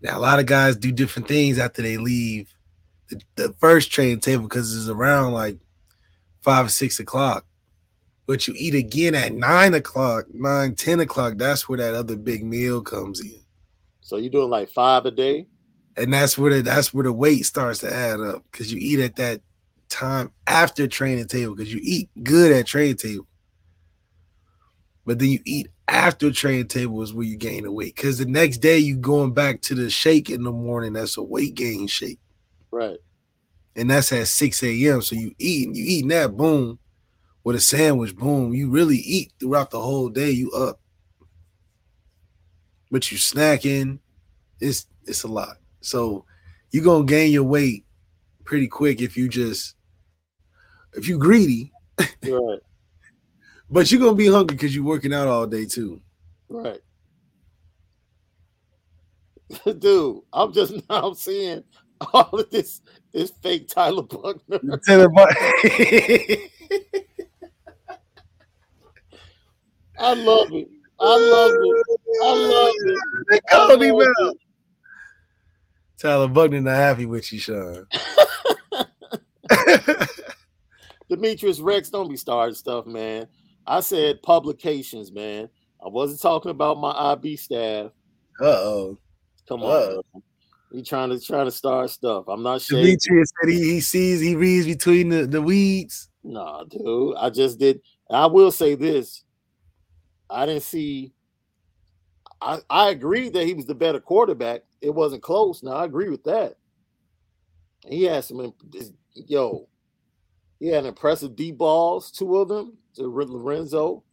Now, a lot of guys do different things after they leave the, the first training table because it's around like five or six o'clock. But you eat again at nine o'clock, nine, ten o'clock. That's where that other big meal comes in. So you're doing like five a day? And that's where the that's where the weight starts to add up because you eat at that time after training table because you eat good at training table. But then you eat after training table is where you gain the weight. Because the next day you going back to the shake in the morning. That's a weight gain shake. Right. And that's at 6 a.m. So you eat, you eating that boom with a sandwich, boom. You really eat throughout the whole day. You up. But you snacking, it's it's a lot. So you're gonna gain your weight pretty quick if you just if you greedy. Right. but you're gonna be hungry because you're working out all day too. Right. Dude, I'm just now seeing all of this this fake Tyler Buchner. Tyler Buchner. I love it. I love it. I love it. They called me out. Tyler Buchner not happy with you, Sean. Demetrius Rex, don't be starting stuff, man. I said publications, man. I wasn't talking about my IB staff. Uh oh. Come on. He trying to try to start stuff. I'm not sure. Demetrius said he, he sees he reads between the, the weeds. Nah, dude. I just did. I will say this. I didn't see. I, I agreed that he was the better quarterback. It wasn't close. Now I agree with that. He had some yo, he had impressive deep balls, two of them to Lorenzo.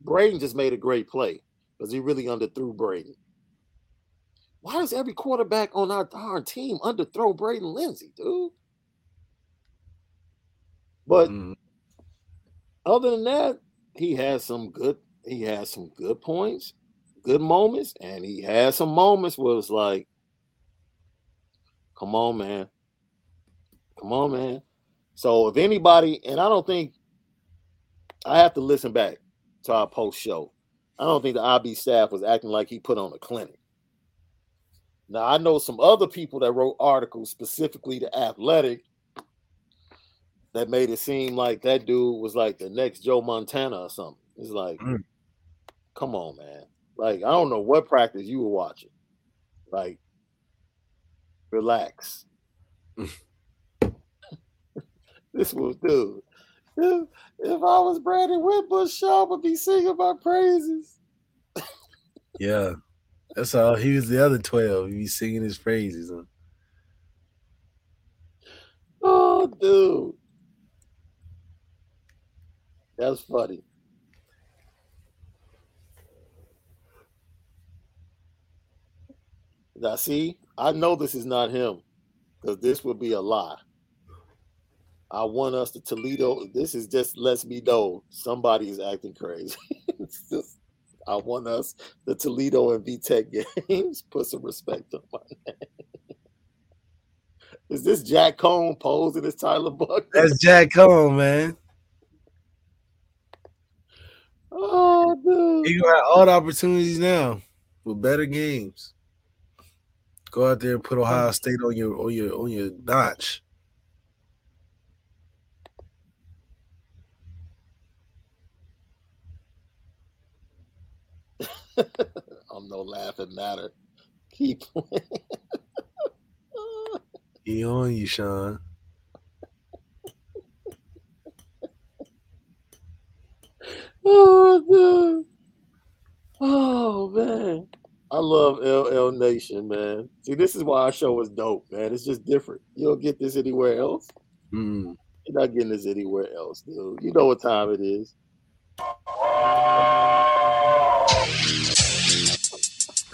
Braden just made a great play because he really underthrew Braden. Why does every quarterback on our darn team underthrow Braden Lenzy, dude? But mm. other than that, he has some good. He has some good points, good moments, and he had some moments where it's like, "Come on, man, come on, man." So if anybody, and I don't think I have to listen back to our post show. I don't think the IB staff was acting like he put on a clinic. Now I know some other people that wrote articles specifically to Athletic that made it seem like that dude was like the next Joe Montana or something. It's like, mm. come on, man. Like I don't know what practice you were watching. Like, relax. This was dude. If, if I was Brandon Whitbush, Shaw would be singing my praises. yeah. That's all. He was the other 12. He'd be singing his praises. Huh? Oh, dude. That's funny. Now, see, I know this is not him because this would be a lie. I want us to Toledo. This is just lets me know somebody is acting crazy. just, I want us the Toledo and VTech games. Put some respect on my name. Is this Jack Coan posing as Tyler Buck? That's Jack Coan, man. Oh, dude. You got all the opportunities now with better games. Go out there and put Ohio State on your on your on your notch. I'm no laughing matter. Keep he on you, Sean. oh, dude. oh man. I love LL Nation, man. See, this is why our show is dope, man. It's just different. You don't get this anywhere else. Mm. You're not getting this anywhere else, dude. You know what time it is.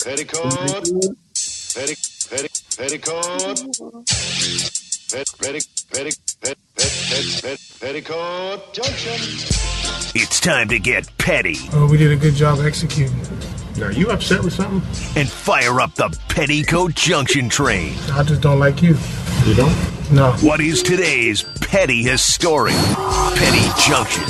Petticoat. Petti, petti, petticoat. Pet, petti, petti, pet, pet, pet, pet, petticoat junction. It's time to get petty. Oh, we did a good job executing. Are you upset with something? And fire up the Petticoat Junction train. I just don't like you. You don't? No. What is today's Petty story? Petty Junction.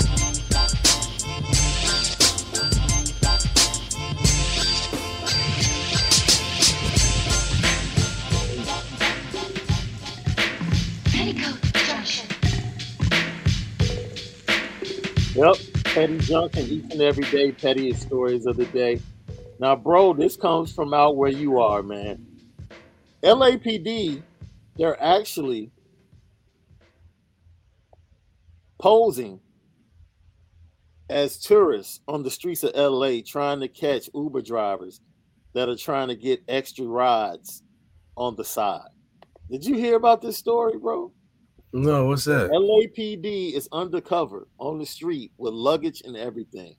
Petticoat Junction. Yep, Petty Junction, each and every day, pettiest stories of the day. Now, bro, this comes from out where you are, man. LAPD, they're actually posing as tourists on the streets of LA trying to catch Uber drivers that are trying to get extra rides on the side. Did you hear about this story, bro? No, what's that? LAPD is undercover on the street with luggage and everything,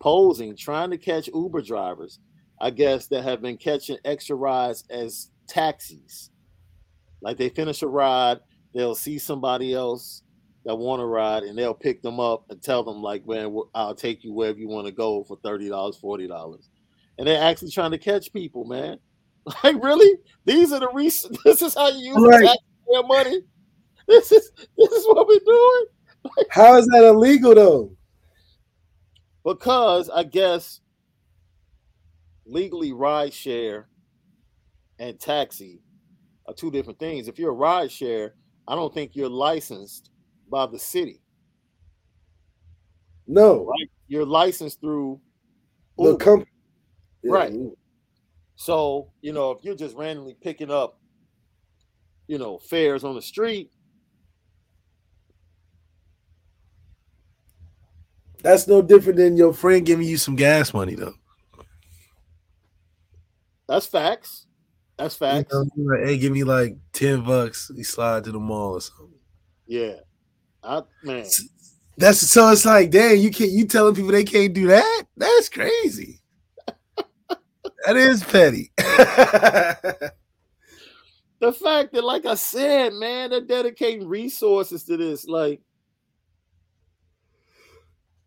posing, trying to catch Uber drivers, I guess, that have been catching extra rides as taxis. Like they finish a ride, they'll see somebody else that want to ride, and they'll pick them up and tell them, like, man, I'll take you wherever you want to go for $30, $40. And they're actually trying to catch people, man. Like, really? These are the reasons. This is how you use Right. taxpayer money? This is this is what we're doing How is that illegal though? Because I guess legally ride share and taxi are two different things. If you're a ride share, I don't think you're licensed by the city. No. Right? You're licensed through The Uber. company. Right. So, you know, if you're just randomly picking up, you know, fares on the street, That's no different than your friend giving you some gas money, though. that's facts. That's facts. you're like, hey, give me like 10 bucks. You slide to the mall or something. Yeah. I man. That's so it's like, damn, you can't you telling people they can't do that? That's crazy. that is petty. the fact that, like I said, man, they're dedicating resources to this. Like,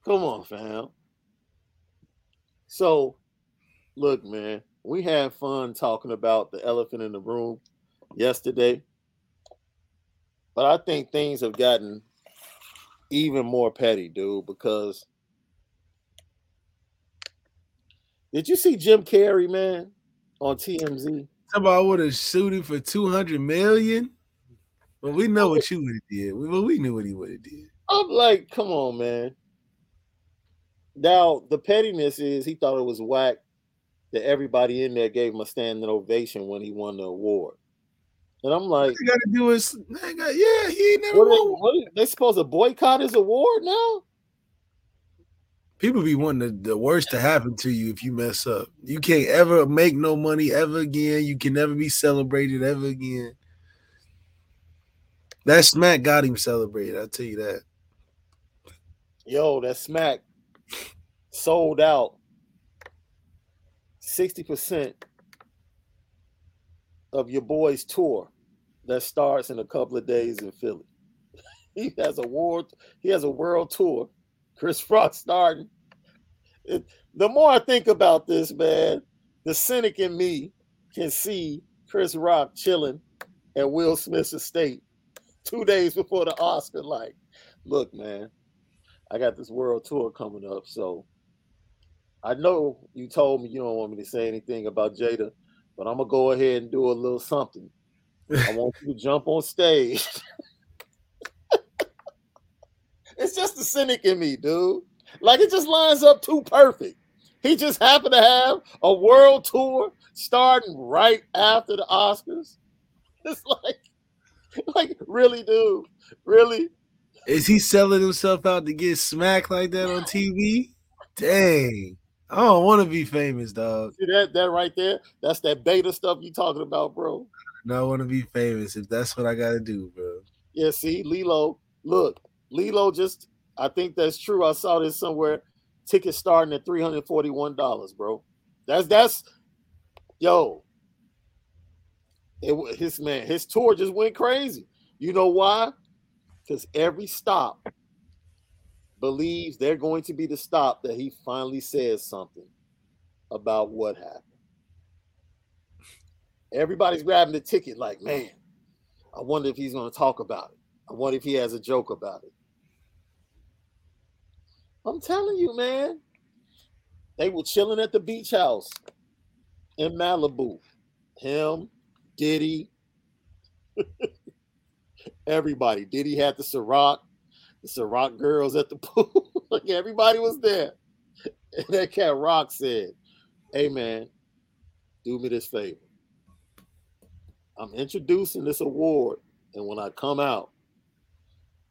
come on, fam. So, look, man, we had fun talking about the elephant in the room yesterday, but I think things have gotten even more petty, dude, because did you see Jim Carrey, man, on TMZ? Somebody would have shooting for 200 million. Well, we know what you would have did. Well, we knew what he would have did. I'm like, come on, man. Now the pettiness is he thought it was whack that everybody in there gave him a standing ovation when he won the award. And I'm like, you gotta do is they got- yeah, he ain't never what they, won. what, they supposed to boycott his award now? People be wanting the, the worst to happen to you if you mess up. You can't ever make no money ever again. You can never be celebrated ever again. That smack got him celebrated. I'll tell you that. Yo, that smack sold out 60% of your boy's tour that starts in a couple of days in Philly. He has a world, he has a world tour. Chris Rock starting. It- the more I think about this, man, the cynic in me can see Chris Rock chilling at Will Smith's estate two days before the Oscar. Like, look, man, I got this world tour coming up. So I know you told me you don't want me to say anything about Jada, but I'm gonna go ahead and do a little something. I want you to jump on stage. it's just the cynic in me, dude. Like it just lines up too perfect. he just happened to have a world tour starting right after the Oscars. It's like, like really, dude, really. Is he selling himself out to get smacked like that on TV? Dang. I don't want to be famous, dog. See that that right there? That's that beta stuff you talking about, bro. No, I want to be famous if that's what I gotta do, bro. Yeah, see, Lilo, look, Lilo just I think that's true. I saw this somewhere. Tickets starting at $341, bro. That's that's yo. It his man, his tour just went crazy. You know why? Because every stop believes they're going to be the stop that he finally says something about what happened. Everybody's grabbing the ticket, like, man, I wonder if he's going to talk about it. I wonder if he has a joke about it. I'm telling you, man. They were chilling at the beach house in Malibu. Him, Diddy, everybody. Diddy had the Ciroc, the Ciroc girls at the pool. like everybody was there. And that cat Rock said, Hey man, do me this favor. I'm introducing this award, and when I come out,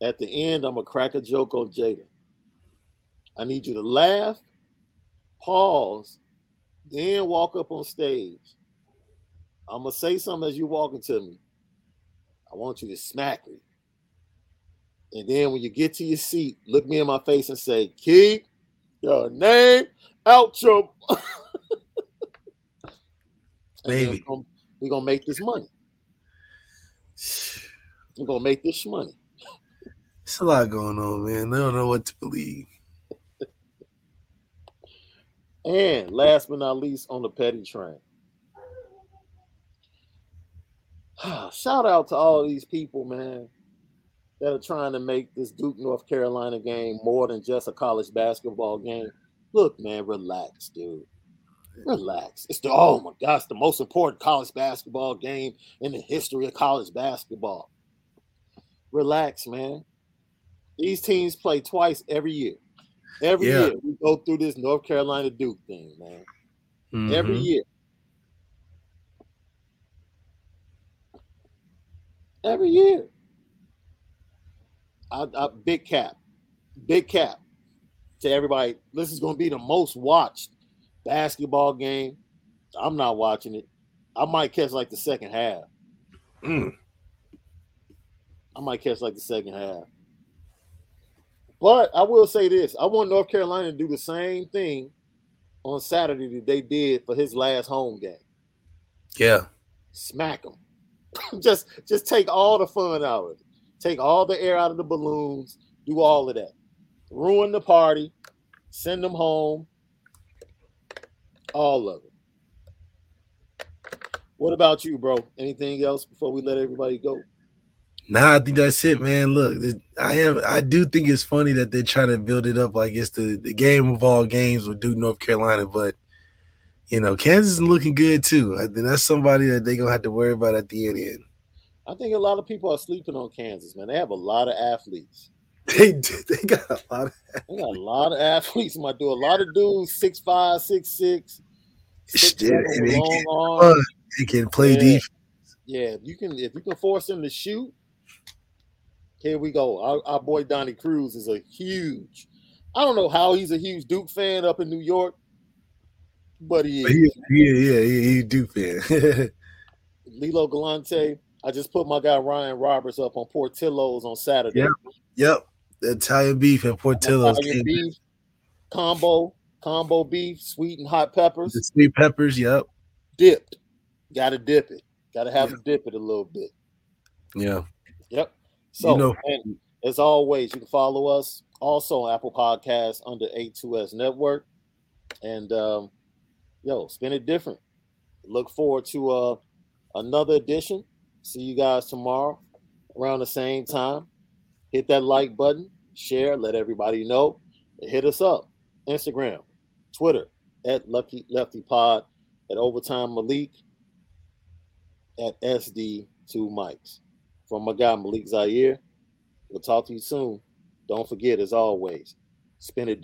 at the end, I'm gonna crack a joke on Jada. I need you to laugh, pause, then walk up on stage. I'm gonna say something as you're walking to me. I want you to smack me. And then when you get to your seat, look me in my face and say, keep your name out your Baby. We're gonna, we gonna make this money. We're gonna make this money. It's a lot going on, man. They don't know what to believe. And last but not least, on the petty train. Shout out to all these people, man, that are trying to make this Duke North Carolina game more than just a college basketball game. Look, man, relax, dude. Relax. It's the oh my gosh, the most important college basketball game in the history of college basketball. Relax, man. These teams play twice every year. Every Yeah. year we go through this North Carolina Duke thing, man. Every Mhm. year. Every year. I, I big cap. Big cap to everybody. This is going to be the most watched basketball game. I'm not watching it. I might catch like the second half. Mm. I might catch like the second half. But I will say this: I want North Carolina to do the same thing on Saturday that they did for his last home game. Yeah. Smack them. just, just take all the fun out of it. Take all the air out of the balloons. Do all of that. Ruin the party. Send them home. All of it. What about you, bro? Anything else before we let everybody go? Nah, I think that's it, man. Look, I am. I do think it's funny that they're trying to build it up like it's the, the game of all games with Duke North Carolina, but you know, Kansas is looking good too. I think that's somebody that they're gonna have to worry about at the end. end. I think a lot of people are sleeping on Kansas, man. They have a lot of athletes. They do- they got a lot of They got a lot of athletes, my dude. A lot of dudes, six five, six six, six Shit, seven, and they can, they can play Yeah. defense. Yeah, if you can, if you can force them to shoot, here we go. Our, our boy Donnie Cruz is a huge. I don't know how he's a huge Duke fan up in New York, but he is. yeah, yeah, he, he Duke fan. Lilo Galante. I just put my guy Ryan Roberts up on Portillo's on Saturday. Yep. yep, Italian beef and Portillo's Italian beef combo, combo beef, sweet and hot peppers, the sweet peppers. Yep, dipped. Got to dip it. Got to have to dip it a little bit. yeah. Yep. So, know- and as always, you can follow us also on Apple Podcasts under A2S Network. And um, yo, spin it different. Look forward to uh, another edition. See you guys tomorrow around the same time. Hit that like button, share, let everybody know. Hit us up. Instagram, Twitter, at Lucky Lefty Pod, at Overtime Malik, at SD2 Mics from my guy Malik Zaire. We'll talk to you soon. Don't forget, as always, spin it